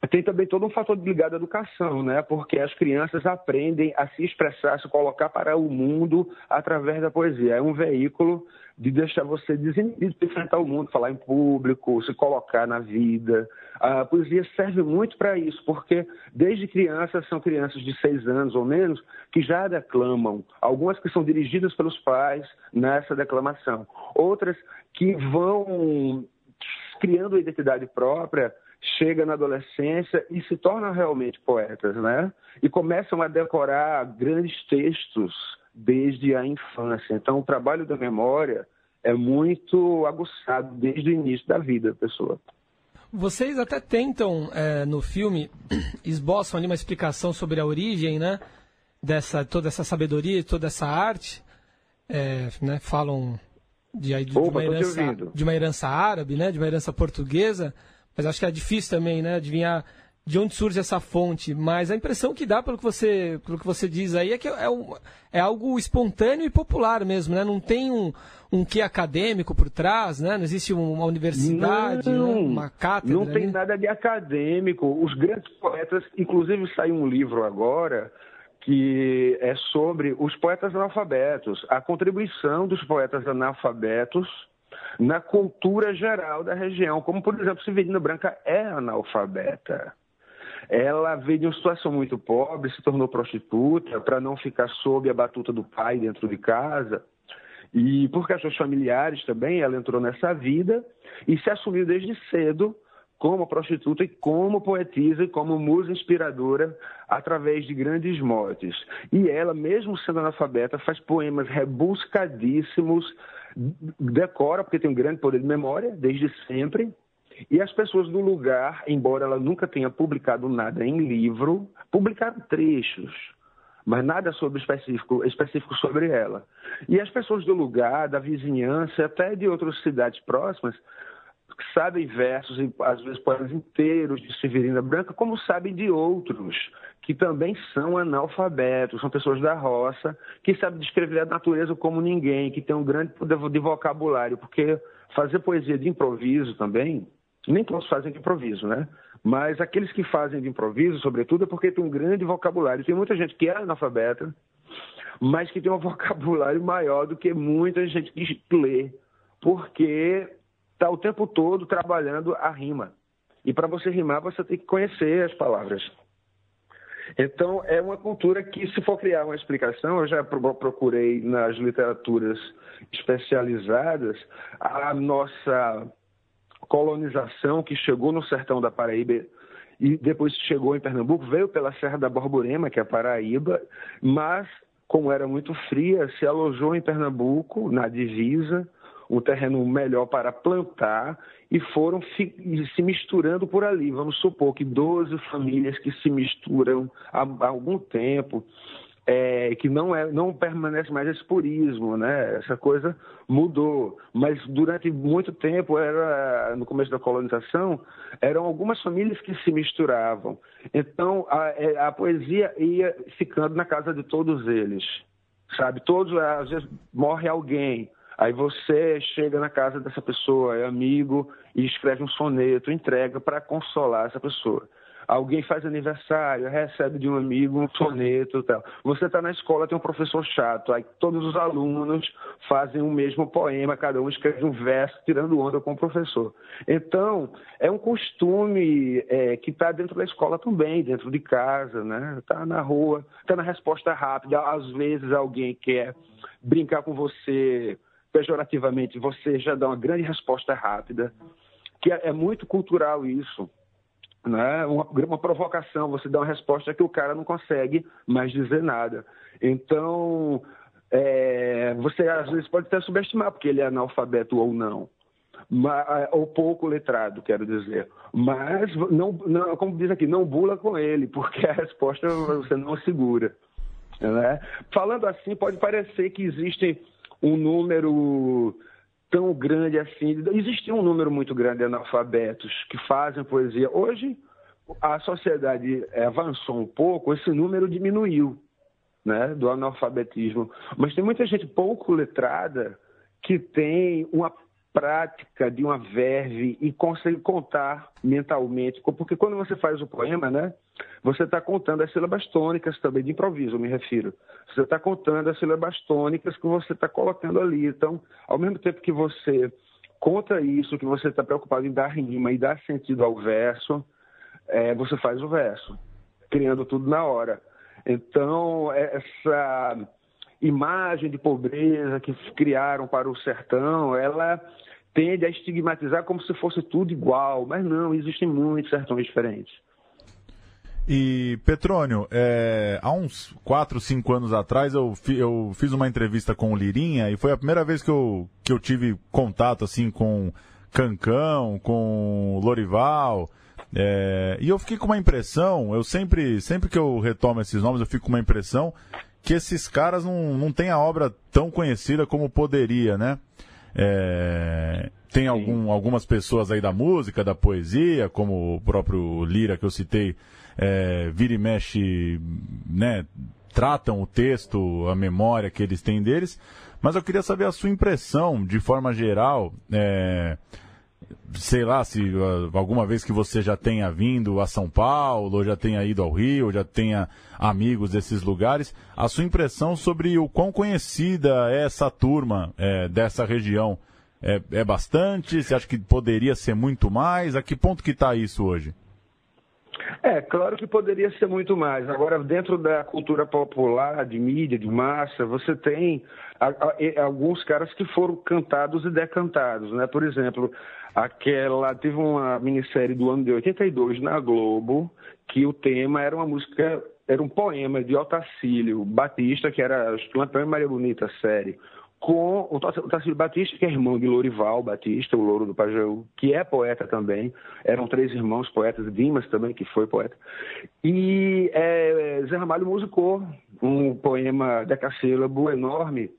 tem também todo um fator ligado à educação, né? Porque as crianças aprendem a se expressar, se colocar para o mundo através da poesia. É um veículo de deixar você desinibido de enfrentar o mundo, falar em público, se colocar na vida. A poesia serve muito para isso, porque desde crianças, são crianças de seis anos ou menos, que já declamam. Algumas que são dirigidas pelos pais nessa declamação. Outras que vão criando uma identidade própria chega na adolescência e se tornam realmente poetas, né? E começam a decorar grandes textos desde a infância. Então, o trabalho da memória é muito aguçado desde o início da vida da pessoa. Vocês até tentam, é, no filme, <clears throat> esboçam ali uma explicação sobre a origem, né? Dessa, toda essa sabedoria, toda essa arte. É, né, falam de, de, de, uma herança, de uma herança árabe, né? De uma herança portuguesa. Mas acho que é difícil também, né? Adivinhar de onde surge essa fonte, mas a impressão que dá pelo que você, pelo que você diz aí é que é, um, é algo espontâneo e popular mesmo, né? Não tem um, um que acadêmico por trás, né? Não existe uma universidade, não, né? uma cátedra. Não tem né? nada de acadêmico. Os grandes poetas, inclusive saiu um livro agora que é sobre os poetas analfabetos, a contribuição dos poetas analfabetos na cultura geral da região, como por exemplo, Severina Branca é analfabeta. Ela veio de uma situação muito pobre, se tornou prostituta para não ficar sob a batuta do pai dentro de casa. E por questões familiares também, ela entrou nessa vida e se assumiu desde cedo como prostituta e como poetisa e como musa inspiradora através de grandes motes. E ela, mesmo sendo analfabeta, faz poemas rebuscadíssimos, decora, porque tem um grande poder de memória, desde sempre, e as pessoas do lugar, embora ela nunca tenha publicado nada em livro, publicaram trechos, mas nada sobre específico, específico sobre ela. E as pessoas do lugar, da vizinhança, até de outras cidades próximas, sabem versos às vezes poemas inteiros de Severina Branca, como sabem de outros que também são analfabetos, são pessoas da roça, que sabem descrever a natureza como ninguém, que tem um grande poder de vocabulário, porque fazer poesia de improviso também nem todos fazem de improviso, né? Mas aqueles que fazem de improviso, sobretudo, é porque tem um grande vocabulário. Tem muita gente que é analfabeta, mas que tem um <laughs> vocabulário maior do que muita gente que lê, porque está o tempo todo trabalhando a rima. E para você rimar, você tem que conhecer as palavras. Então, é uma cultura que, se for criar uma explicação, eu já procurei nas literaturas especializadas, a nossa colonização que chegou no sertão da Paraíba e depois chegou em Pernambuco, veio pela Serra da Borborema, que é a Paraíba, mas, como era muito fria, se alojou em Pernambuco, na divisa, um terreno melhor para plantar, e foram se misturando por ali. Vamos supor que 12 famílias que se misturam há algum tempo, é, que não, é, não permanece mais esse purismo, né? Essa coisa mudou. Mas durante muito tempo, era no começo da colonização, eram algumas famílias que se misturavam. Então, a, é, a poesia ia ficando na casa de todos eles, sabe? Todos, às vezes, morre alguém. Aí você chega na casa dessa pessoa, é amigo, e escreve um soneto, entrega para consolar essa pessoa. Alguém faz aniversário, recebe de um amigo um soneto tal. Você está na escola, tem um professor chato, aí todos os alunos fazem o mesmo poema, cada um escreve um verso, tirando onda com o professor. Então, é um costume é, que está dentro da escola também, dentro de casa, né? Está na rua, está na resposta rápida. Às vezes alguém quer brincar com você pejorativamente, você já dá uma grande resposta rápida, que é, é muito cultural isso né? uma, uma provocação, você dá uma resposta que o cara não consegue mais dizer nada. Então, é, você às vezes pode até subestimar, porque ele é analfabeto ou não. Mas, ou pouco letrado, quero dizer. Mas, não, não, como diz aqui, não bula com ele, porque a resposta você não segura. Né? Falando assim, pode parecer que existe um número tão grande assim. Existia um número muito grande de analfabetos que fazem poesia. Hoje, a sociedade avançou um pouco, esse número diminuiu, né, do analfabetismo. Mas tem muita gente pouco letrada que tem uma prática de uma verve e consegue contar mentalmente, porque quando você faz o poema, né, você está contando as sílabas tônicas também, de improviso, eu me refiro. Você está contando as sílabas tônicas que você está colocando ali. Então, ao mesmo tempo que você conta isso, que você está preocupado em dar rima e dar sentido ao verso, é, você faz o verso, criando tudo na hora. Então, essa imagem de pobreza que criaram para o sertão, ela tende a estigmatizar como se fosse tudo igual, mas não, existem muitos sertões diferentes. E, Petrônio, é, há uns 4, 5 anos atrás eu, fi, eu fiz uma entrevista com o Lirinha e foi a primeira vez que eu, que eu tive contato assim com Cancão, com Lorival. É, e eu fiquei com uma impressão, eu sempre, sempre que eu retomo esses nomes, eu fico com uma impressão que esses caras não, não têm a obra tão conhecida como poderia, né? É, tem algum, algumas pessoas aí da música, da poesia, como o próprio Lira que eu citei, é, vira e mexe, né, tratam o texto, a memória que eles têm deles, mas eu queria saber a sua impressão, de forma geral, é, sei lá, se uh, alguma vez que você já tenha vindo a São Paulo, ou já tenha ido ao Rio, ou já tenha amigos desses lugares, a sua impressão sobre o quão conhecida é essa turma é, dessa região. É, é bastante? Você acha que poderia ser muito mais? A que ponto que está isso hoje? É, claro que poderia ser muito mais. Agora, dentro da cultura popular, de mídia, de massa, você tem alguns caras que foram cantados e decantados, né? Por exemplo, aquela teve uma minissérie do ano de 82 na Globo que o tema era uma música era um poema de Otacílio Batista que era Lampião e Maria Bonita série com o Tarcísio Batista, que é irmão de Lorival Batista, o louro do Pajeú, que é poeta também. Eram três irmãos poetas, Dimas também, que foi poeta. E é, Zé Ramalho musicou um poema decassílabo enorme,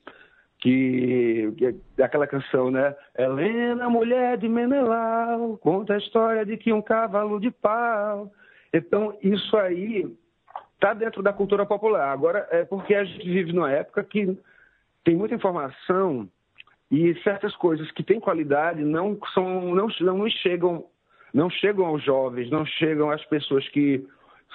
que, que é aquela canção, né? Helena, mulher de Menelau, conta a história de que um cavalo de pau. Então, isso aí está dentro da cultura popular. Agora, é porque a gente vive numa época que tem muita informação e certas coisas que têm qualidade não são não, não chegam não chegam aos jovens, não chegam às pessoas que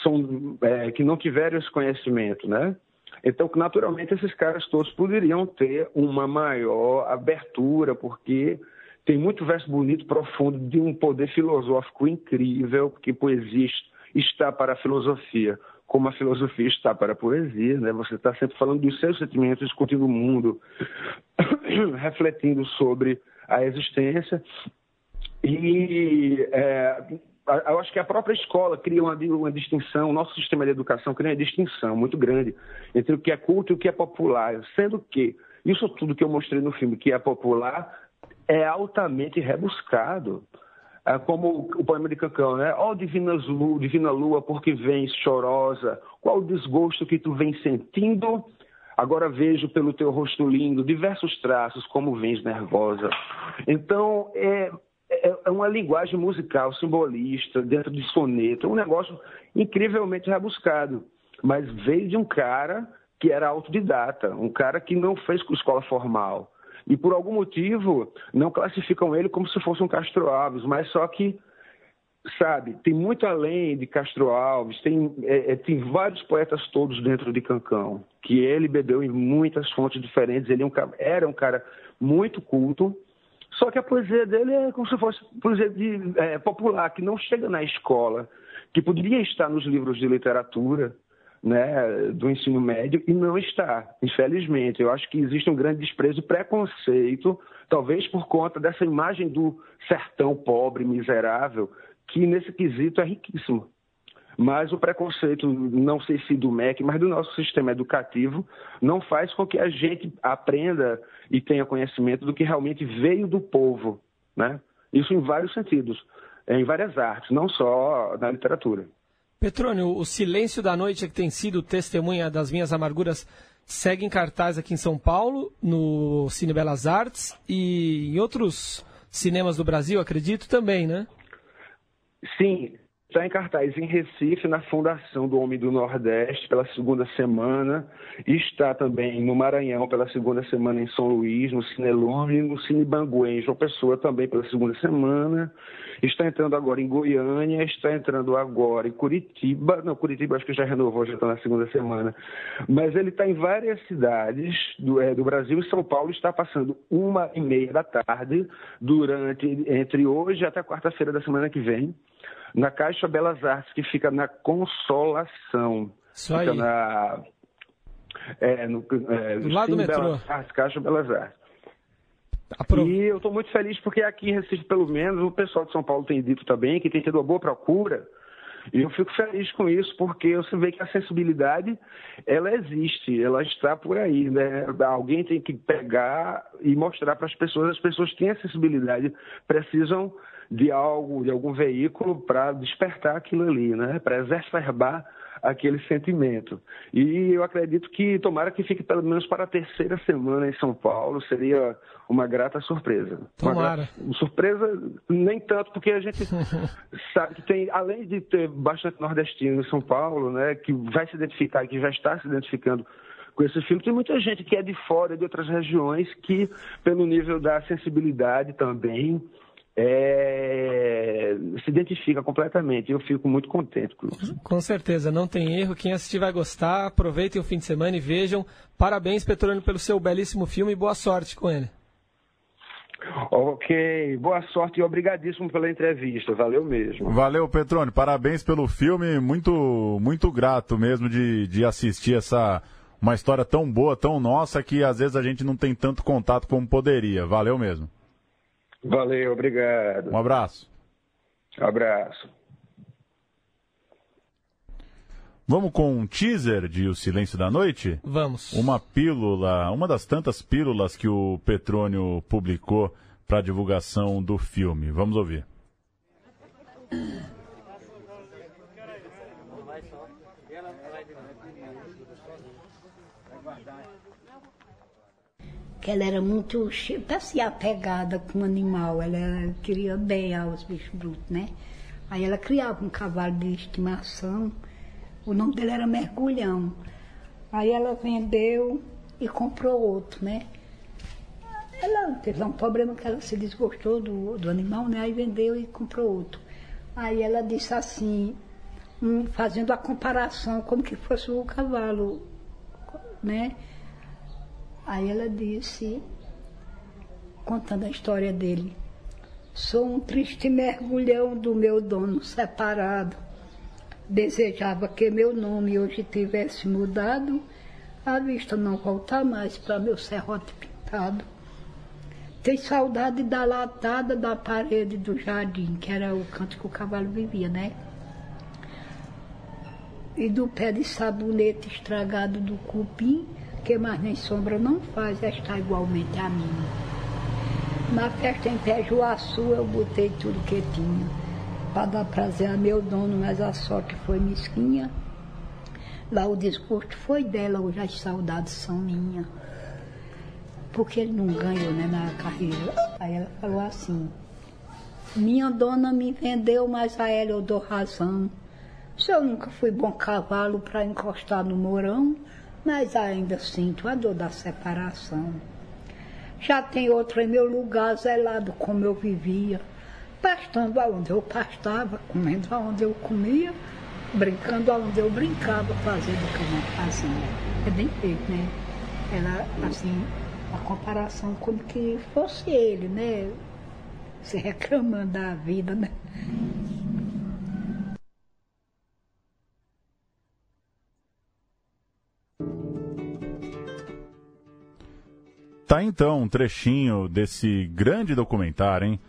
são é, que não tiveram esse conhecimento, né? Então, naturalmente, esses caras todos poderiam ter uma maior abertura, porque tem muito verso bonito, profundo, de um poder filosófico incrível, porque poesia está para a filosofia, como a filosofia está para a poesia. Né? Você está sempre falando dos seus sentimentos, discutindo o mundo, <coughs> refletindo sobre a existência. E é, eu acho que a própria escola cria uma, uma distinção, o nosso sistema de educação cria uma distinção muito grande entre o que é culto e o que é popular, sendo que isso tudo que eu mostrei no filme, que é popular, é altamente rebuscado. É como o poema de Cancão, né? Ó oh, divina, lua, divina lua, porque vens chorosa, qual o desgosto que tu vens sentindo? Agora vejo pelo teu rosto lindo diversos traços, como vens nervosa. Então, é, é, é uma linguagem musical simbolista, dentro de soneto, é um negócio incrivelmente rebuscado. Mas veio de um cara que era autodidata, um cara que não fez escola formal. E por algum motivo não classificam ele como se fosse um Castro Alves, mas só que, sabe, tem muito além de Castro Alves, tem, é, é, tem vários poetas todos dentro de Cancão, que ele bebeu em muitas fontes diferentes, ele é era um cara muito culto, só que a poesia dele é como se fosse poesia de, é, popular, que não chega na escola, que poderia estar nos livros de literatura né, do ensino médio e não está, infelizmente. Eu acho que existe um grande desprezo preconceito, talvez por conta dessa imagem do sertão pobre, miserável, que nesse quesito é riquíssimo. Mas o preconceito, não sei se do MEC, mas do nosso sistema educativo, não faz com que a gente aprenda e tenha conhecimento do que realmente veio do povo. Né? Isso em vários sentidos, em várias artes, não só na literatura. Petrônio, o Silêncio da Noite, que tem sido testemunha das minhas amarguras, segue em cartaz aqui em São Paulo, no Cine Belas Artes e em outros cinemas do Brasil, acredito também, né? Sim, Está em cartaz em Recife, na Fundação do Homem do Nordeste, pela segunda semana. Está também no Maranhão, pela segunda semana em São Luís, no Cinelume, no Cine Bangu, em João Pessoa, também pela segunda semana. Está entrando agora em Goiânia, está entrando agora em Curitiba. Não, Curitiba acho que já renovou, já está na segunda semana. Mas ele está em várias cidades do, é, do Brasil e São Paulo está passando uma e meia da tarde durante entre hoje até quarta-feira da semana que vem na Caixa Belas Artes, que fica na Consolação. Isso fica aí. na. É, no, é, Do lado do Cine metrô. Belas Artes, Caixa Belas Artes. Apro- E eu estou muito feliz porque aqui em Recife, pelo menos, o pessoal de São Paulo tem dito também que tem tido uma boa procura. E eu fico feliz com isso, porque você vê que a sensibilidade, ela existe, ela está por aí, né? Alguém tem que pegar e mostrar para as pessoas, as pessoas têm acessibilidade, precisam de algo, de algum veículo para despertar aquilo ali, né? Para exacerbar aquele sentimento. E eu acredito que tomara que fique pelo menos para a terceira semana em São Paulo, seria uma grata surpresa. Uma Tomara. grata- surpresa nem tanto porque a gente <laughs> sabe que tem, além de ter bastante nordestino em São Paulo, né, que vai se identificar, que já está se identificando com esse filme, tem muita gente que é de fora, de outras regiões, que pelo nível da sensibilidade também é, se identifica completamente. Eu fico muito contente com isso. Com certeza, não tem erro. Quem assistir vai gostar. Aproveitem o fim de semana e vejam. Parabéns, Petrônio, pelo seu belíssimo filme e boa sorte com ele. Ok, boa sorte e obrigadíssimo pela entrevista. Valeu mesmo. Valeu, Petrone. Parabéns pelo filme. Muito, muito grato mesmo de, de assistir essa uma história tão boa, tão nossa, que às vezes a gente não tem tanto contato como poderia. Valeu mesmo. Valeu, obrigado. Um abraço. Abraço. Vamos com um teaser de O Silêncio da Noite? Vamos. Uma pílula, uma das tantas pílulas que o Petrônio publicou para divulgação do filme. Vamos ouvir. Que ela era muito, parecia apegada com o animal, ela queria bem aos bichos brutos, né? Aí ela criava um cavalo de estimação, o nome dele era Mergulhão. Aí ela vendeu e comprou outro, né? Ela teve um problema que ela se desgostou do, do animal, né? Aí vendeu e comprou outro. Aí ela disse assim, hum, fazendo a comparação como que fosse o cavalo, né? Aí ela disse, contando a história dele, sou um triste mergulhão do meu dono separado. Desejava que meu nome hoje tivesse mudado, a vista não voltar mais para meu serrote pintado. Tem saudade da latada da parede do jardim, que era o canto que o cavalo vivia, né? E do pé de sabonete estragado do cupim, que mais nem sombra não faz, está igualmente a mim. Na festa em Pejuaçu eu botei tudo que tinha, para dar prazer a meu dono, mas a sorte foi mesquinha. Lá o desgosto foi dela, hoje as saudades são minhas. Porque ele não ganhou né, na carreira. Aí ela falou assim, minha dona me vendeu, mas a ela eu dou razão. Se eu nunca fui bom cavalo para encostar no morão, mas ainda sinto a dor da separação. Já tem outro em meu lugar, zelado como eu vivia, pastando aonde eu pastava, comendo aonde eu comia, brincando aonde eu brincava, fazendo o que eu não fazia. É bem feito, né? Ela, assim, a comparação como que fosse ele, né? Se reclamando da vida, né? Tá então um trechinho desse grande documentário, hein?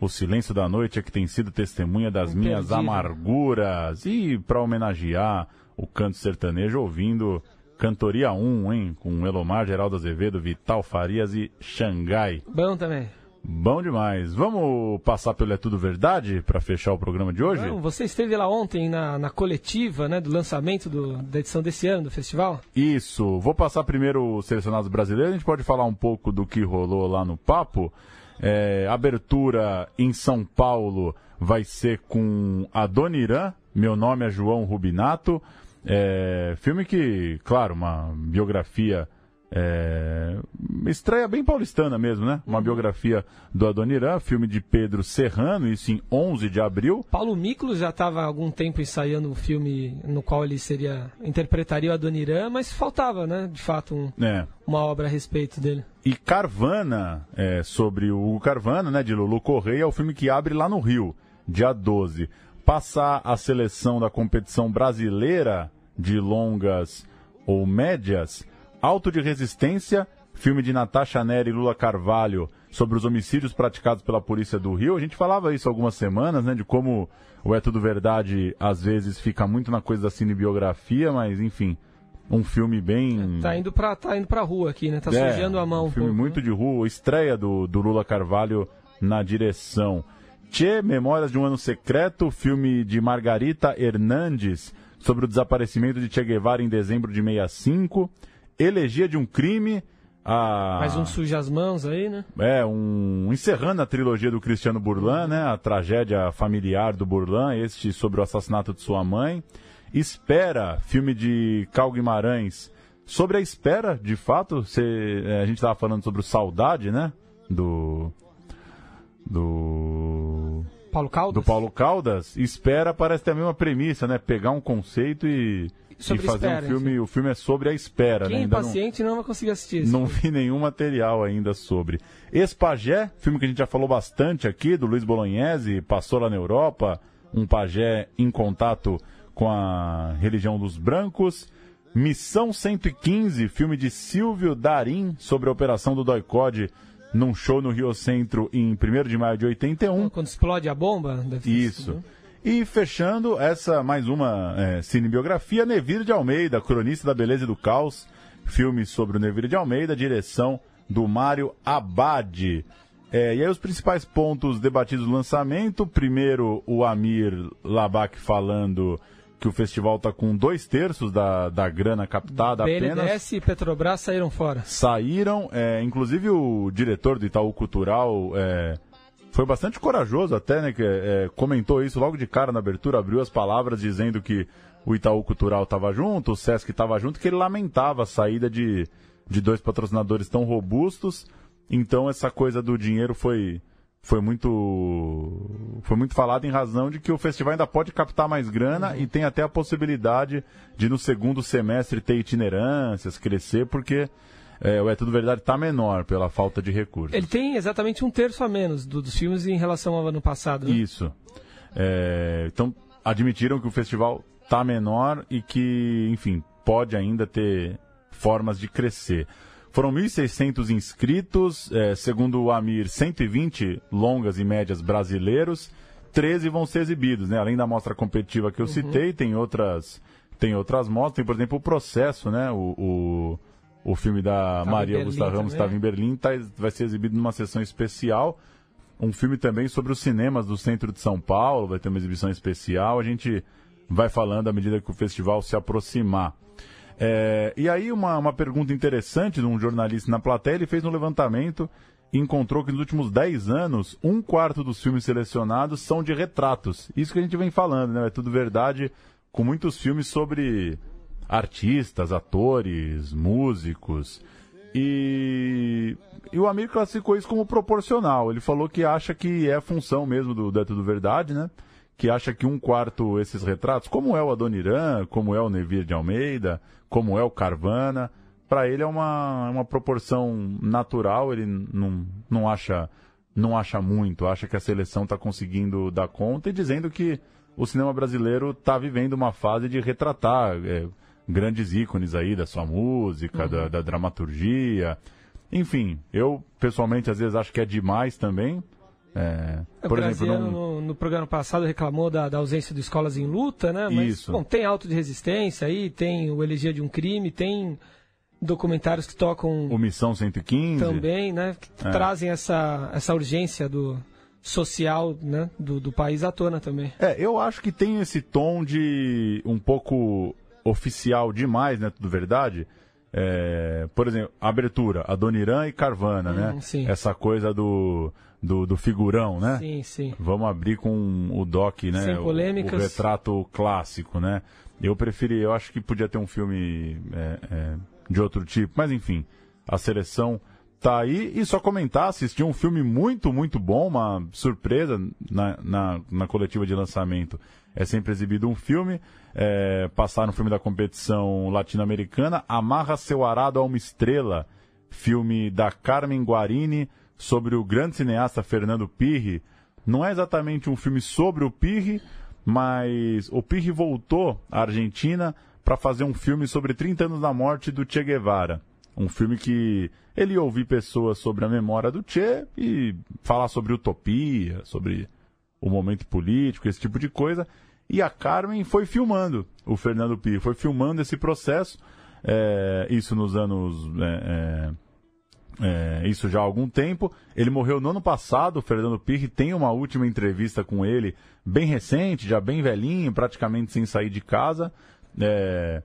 O Silêncio da Noite é que tem sido testemunha das minhas amarguras. E para homenagear o canto sertanejo, ouvindo Cantoria 1, hein? Com Elomar, Geraldo Azevedo, Vital Farias e Xangai. Bom também. Bom demais. Vamos passar pelo É Tudo Verdade para fechar o programa de hoje? Não, você esteve lá ontem na, na coletiva né, do lançamento do- da edição desse ano do festival? Isso. Vou passar primeiro os selecionados brasileiros. A gente pode falar um pouco do que rolou lá no papo. É, abertura em São Paulo vai ser com Adoniran. Meu nome é João Rubinato. É, filme que, claro, uma biografia. É, estreia bem paulistana mesmo, né? Uma biografia do Adoniran, filme de Pedro Serrano, isso em 11 de abril. Paulo Miklos já estava há algum tempo ensaiando um filme no qual ele seria interpretaria o Adoniran, mas faltava, né, de fato, um- É, uma obra a respeito dele. E Carvana, é, sobre o Carvana, né, de Lulu Correia, é o filme que abre lá no Rio, dia 12. Passar a seleção da competição brasileira de longas ou médias, Alto de Resistência, filme de Natasha Neri e Lula Carvalho sobre os homicídios praticados pela polícia do Rio. A gente falava isso há algumas semanas, né, de como o É Tudo Verdade às vezes fica muito na coisa da cinebiografia, mas enfim, um filme bem... Tá indo pra, tá indo pra rua aqui, né? Tá É, sujando a mão Um um filme pouco, muito né? de rua, estreia do, do Lula Carvalho na direção. Tchê, Memórias de um Ano Secreto, filme de Margarita Hernandes sobre o desaparecimento de Che Guevara em dezembro de 65. Elegia de um Crime. A... Mais um suja as mãos aí, né? É, um encerrando a trilogia do Cristiano Burlan, né? A tragédia familiar do Burlan, este sobre o assassinato de sua mãe. Espera, filme de Cal Guimarães. Sobre a espera, de fato, cê- é, a gente estava falando sobre o Saudade, né? Do. Do. Paulo Caldas? Do Paulo Caldas. Espera parece ter a mesma premissa, né? Pegar um conceito e, e Sobre fazer espera, um filme. O filme é sobre a espera, Quem né? é Ainda não- impaciente não vai conseguir assistir não filme. vi nenhum material ainda sobre. Espagé, filme que a gente já falou bastante aqui, do Luiz Bolognese, passou lá na Europa, um pajé em contato com a religião dos brancos. Missão 115, filme de Silvio Darim sobre a operação do Doicode num show no Rio Centro em 1 de maio de 81. Quando explode a bomba, deve Isso. sido, né? E fechando essa mais uma é, cinebiografia, Neville de Almeida, cronista da beleza e do caos, filme sobre o Neville de Almeida, direção do Mário Abad. É, e aí os principais pontos debatidos no lançamento, primeiro o Amir Labak falando que o festival está com dois terços da, da grana captada apenas BNDES e Petrobras saíram fora. saíram. é, inclusive o diretor do Itaú Cultural é, foi bastante corajoso até, né? Que é, comentou isso logo de cara na abertura, abriu as palavras dizendo que o Itaú Cultural estava junto, o Sesc estava junto, que ele lamentava a saída de, de dois patrocinadores tão robustos. Então essa coisa do dinheiro foi foi muito foi muito falado em razão de que o festival ainda pode captar mais grana e tem até a possibilidade de no segundo semestre ter itinerâncias, crescer, porque é, o É Tudo Verdade está menor pela falta de recursos. Ele tem exatamente um terço a menos do- dos filmes em relação ao ano passado. né? Isso. É, então, admitiram que o festival está menor e que, enfim, pode ainda ter formas de crescer. Foram 1.600 inscritos, é, segundo o Amir, 120 longas e médias brasileiros, 13 vão ser exibidos, né? Além da mostra competitiva que eu citei, tem outras, tem outras mostras, tem, por exemplo, o Processo, né? O, o, o filme da Tava Maria Augusta Ramos estava em Berlim, tá- vai ser exibido numa sessão especial um filme também sobre os cinemas do centro de São Paulo, vai ter uma exibição especial, a gente vai falando à medida que o festival se aproximar. É, e aí uma, uma pergunta interessante de um jornalista na plateia, ele fez um levantamento e encontrou que nos últimos 10 anos, um quarto dos filmes selecionados são de retratos. Isso que a gente vem falando, né? É tudo verdade, com muitos filmes sobre artistas, atores, músicos. E, e o Amir classificou isso como proporcional. Ele falou que acha que é função mesmo do, do É Tudo Verdade, né? Que acha que um quarto esses retratos, como é o Adoniran, como é o Nevir de Almeida, como é o Carvana, para ele é uma, uma proporção natural, ele não, não acha não acha muito, acha que a seleção está conseguindo dar conta e dizendo que o cinema brasileiro está vivendo uma fase de retratar é, grandes ícones aí da sua música, da, da dramaturgia. Enfim, eu pessoalmente às vezes acho que é demais também. É, O por exemplo, não... no, no programa passado, reclamou da, da ausência de escolas em luta, né? Mas, Isso. bom, tem auto de resistência aí, tem o Elegia de um Crime, tem documentários que tocam O Missão 115. também, né? Que É. trazem essa, essa urgência do social, né? Do, do país à tona também. É, eu acho que tem esse tom de um pouco oficial demais, né? Tudo verdade. É, por exemplo, abertura, Adoniran e Carvana, né? Hum, sim. Essa coisa do, do, do figurão, né? Sim, sim. Vamos abrir com o Doc, né? Sem O- polêmicas. O, retrato clássico, né? Eu preferi, eu acho que podia ter um filme é, é, de outro tipo, mas enfim, a seleção tá aí. E só comentar, assisti um filme muito, muito bom, uma surpresa na, na, na coletiva de lançamento. É sempre exibido um filme, é, passaram um filme da competição latino-americana, Amarra Seu Arado a uma Estrela, filme da Carmen Guarini sobre o grande cineasta Fernando Pirri. Não é exatamente um filme sobre o Pirri, mas o Pirri voltou à Argentina para fazer um filme sobre 30 anos da morte do Che Guevara. Um filme que ele ia ouvir pessoas sobre a memória do Che e falar sobre utopia, sobre o momento político, esse tipo de coisa. E a Carmen foi filmando o Fernando Pirri, foi filmando esse processo. é, isso nos anos. é, é, isso já há algum tempo. Ele morreu no ano passado, o Fernando Pirri tem uma última entrevista com ele, bem recente, já bem velhinho, praticamente sem sair de casa. É,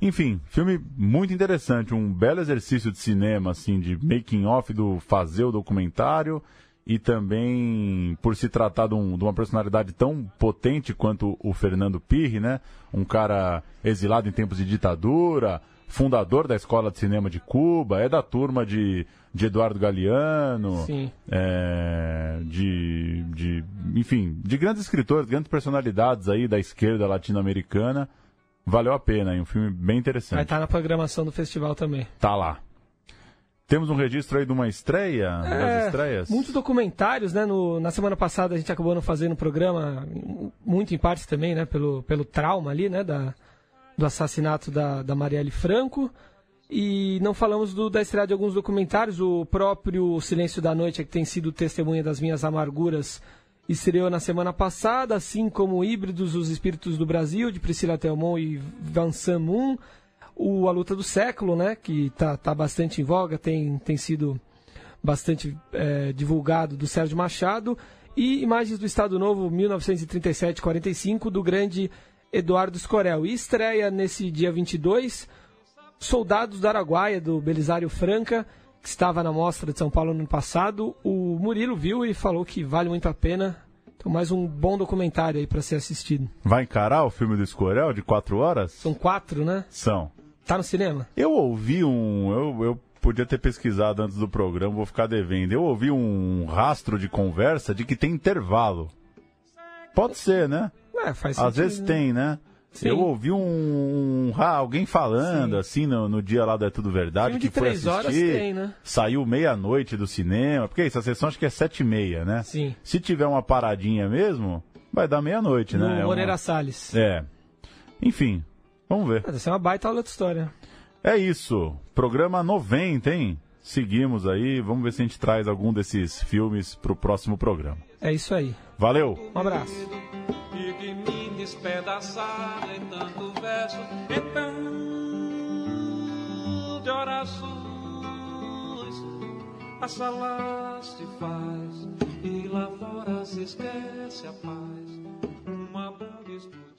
enfim, filme muito interessante, um belo exercício de cinema, assim, de making off do fazer o documentário e também por se tratar de, um- de uma personalidade tão potente quanto o Fernando Pirri, né? Um cara exilado em tempos de ditadura, fundador da Escola de Cinema de Cuba, é da turma de, de Eduardo Galeano, é, de, de, enfim, de grandes escritores, grandes personalidades aí da esquerda latino-americana. Valeu a pena, hein? um filme bem interessante. Vai estar na programação do festival também. Tá lá. Temos um registro aí de uma estreia, das É, estreias? Muitos documentários, né? No- na semana passada a gente acabou não fazendo um programa, muito em parte também, né? Pelo, pelo trauma ali, né? Da, do assassinato da, da Marielle Franco. E não falamos do, da estreia de alguns documentários. O próprio Silêncio da Noite, que tem sido testemunha das minhas amarguras, estreou na semana passada, assim como Híbridos, os Espíritos do Brasil, de Priscila Telmon e Vincent Moon. O A Luta do Século, né? Que tá, tá bastante em voga, tem, tem sido bastante é, divulgado do Sérgio Machado e imagens do Estado Novo 1937-45 do grande Eduardo Escorel. E estreia nesse dia 22 Soldados do Araguaia do Belisário Franca, que estava na mostra de São Paulo no ano passado. O Murilo viu e falou que vale muito a pena. Então mais um bom documentário aí para ser assistido. Vai encarar o filme do Escorel de quatro horas? São quatro, né? São. Tá no cinema? Eu ouvi um. Eu, eu podia ter pesquisado antes do programa, vou ficar devendo. Eu ouvi um rastro de conversa de que tem intervalo. Pode ser, né? É, faz Às sentido, vezes né? tem, né? Sim. Eu ouvi um, um- ah, alguém falando assim no, no dia lá da É Tudo Verdade que foi três horas assistir, tem, né? saiu meia-noite do cinema, porque isso, a sessão acho que é sete e meia, né? Sim. Se tiver uma paradinha mesmo, vai dar meia-noite, No né? É Moreira uma- Salles. É. Enfim, vamos ver. Deve ser uma baita aula de história. É isso. Programa 90, hein? Seguimos aí. Vamos ver se a gente traz algum desses filmes pro próximo programa. É isso aí. Valeu! Um abraço. e de mim despedaçar em tanto verso, então de orações a sala se faz e lá fora se esquece a paz. Uma bomba explode.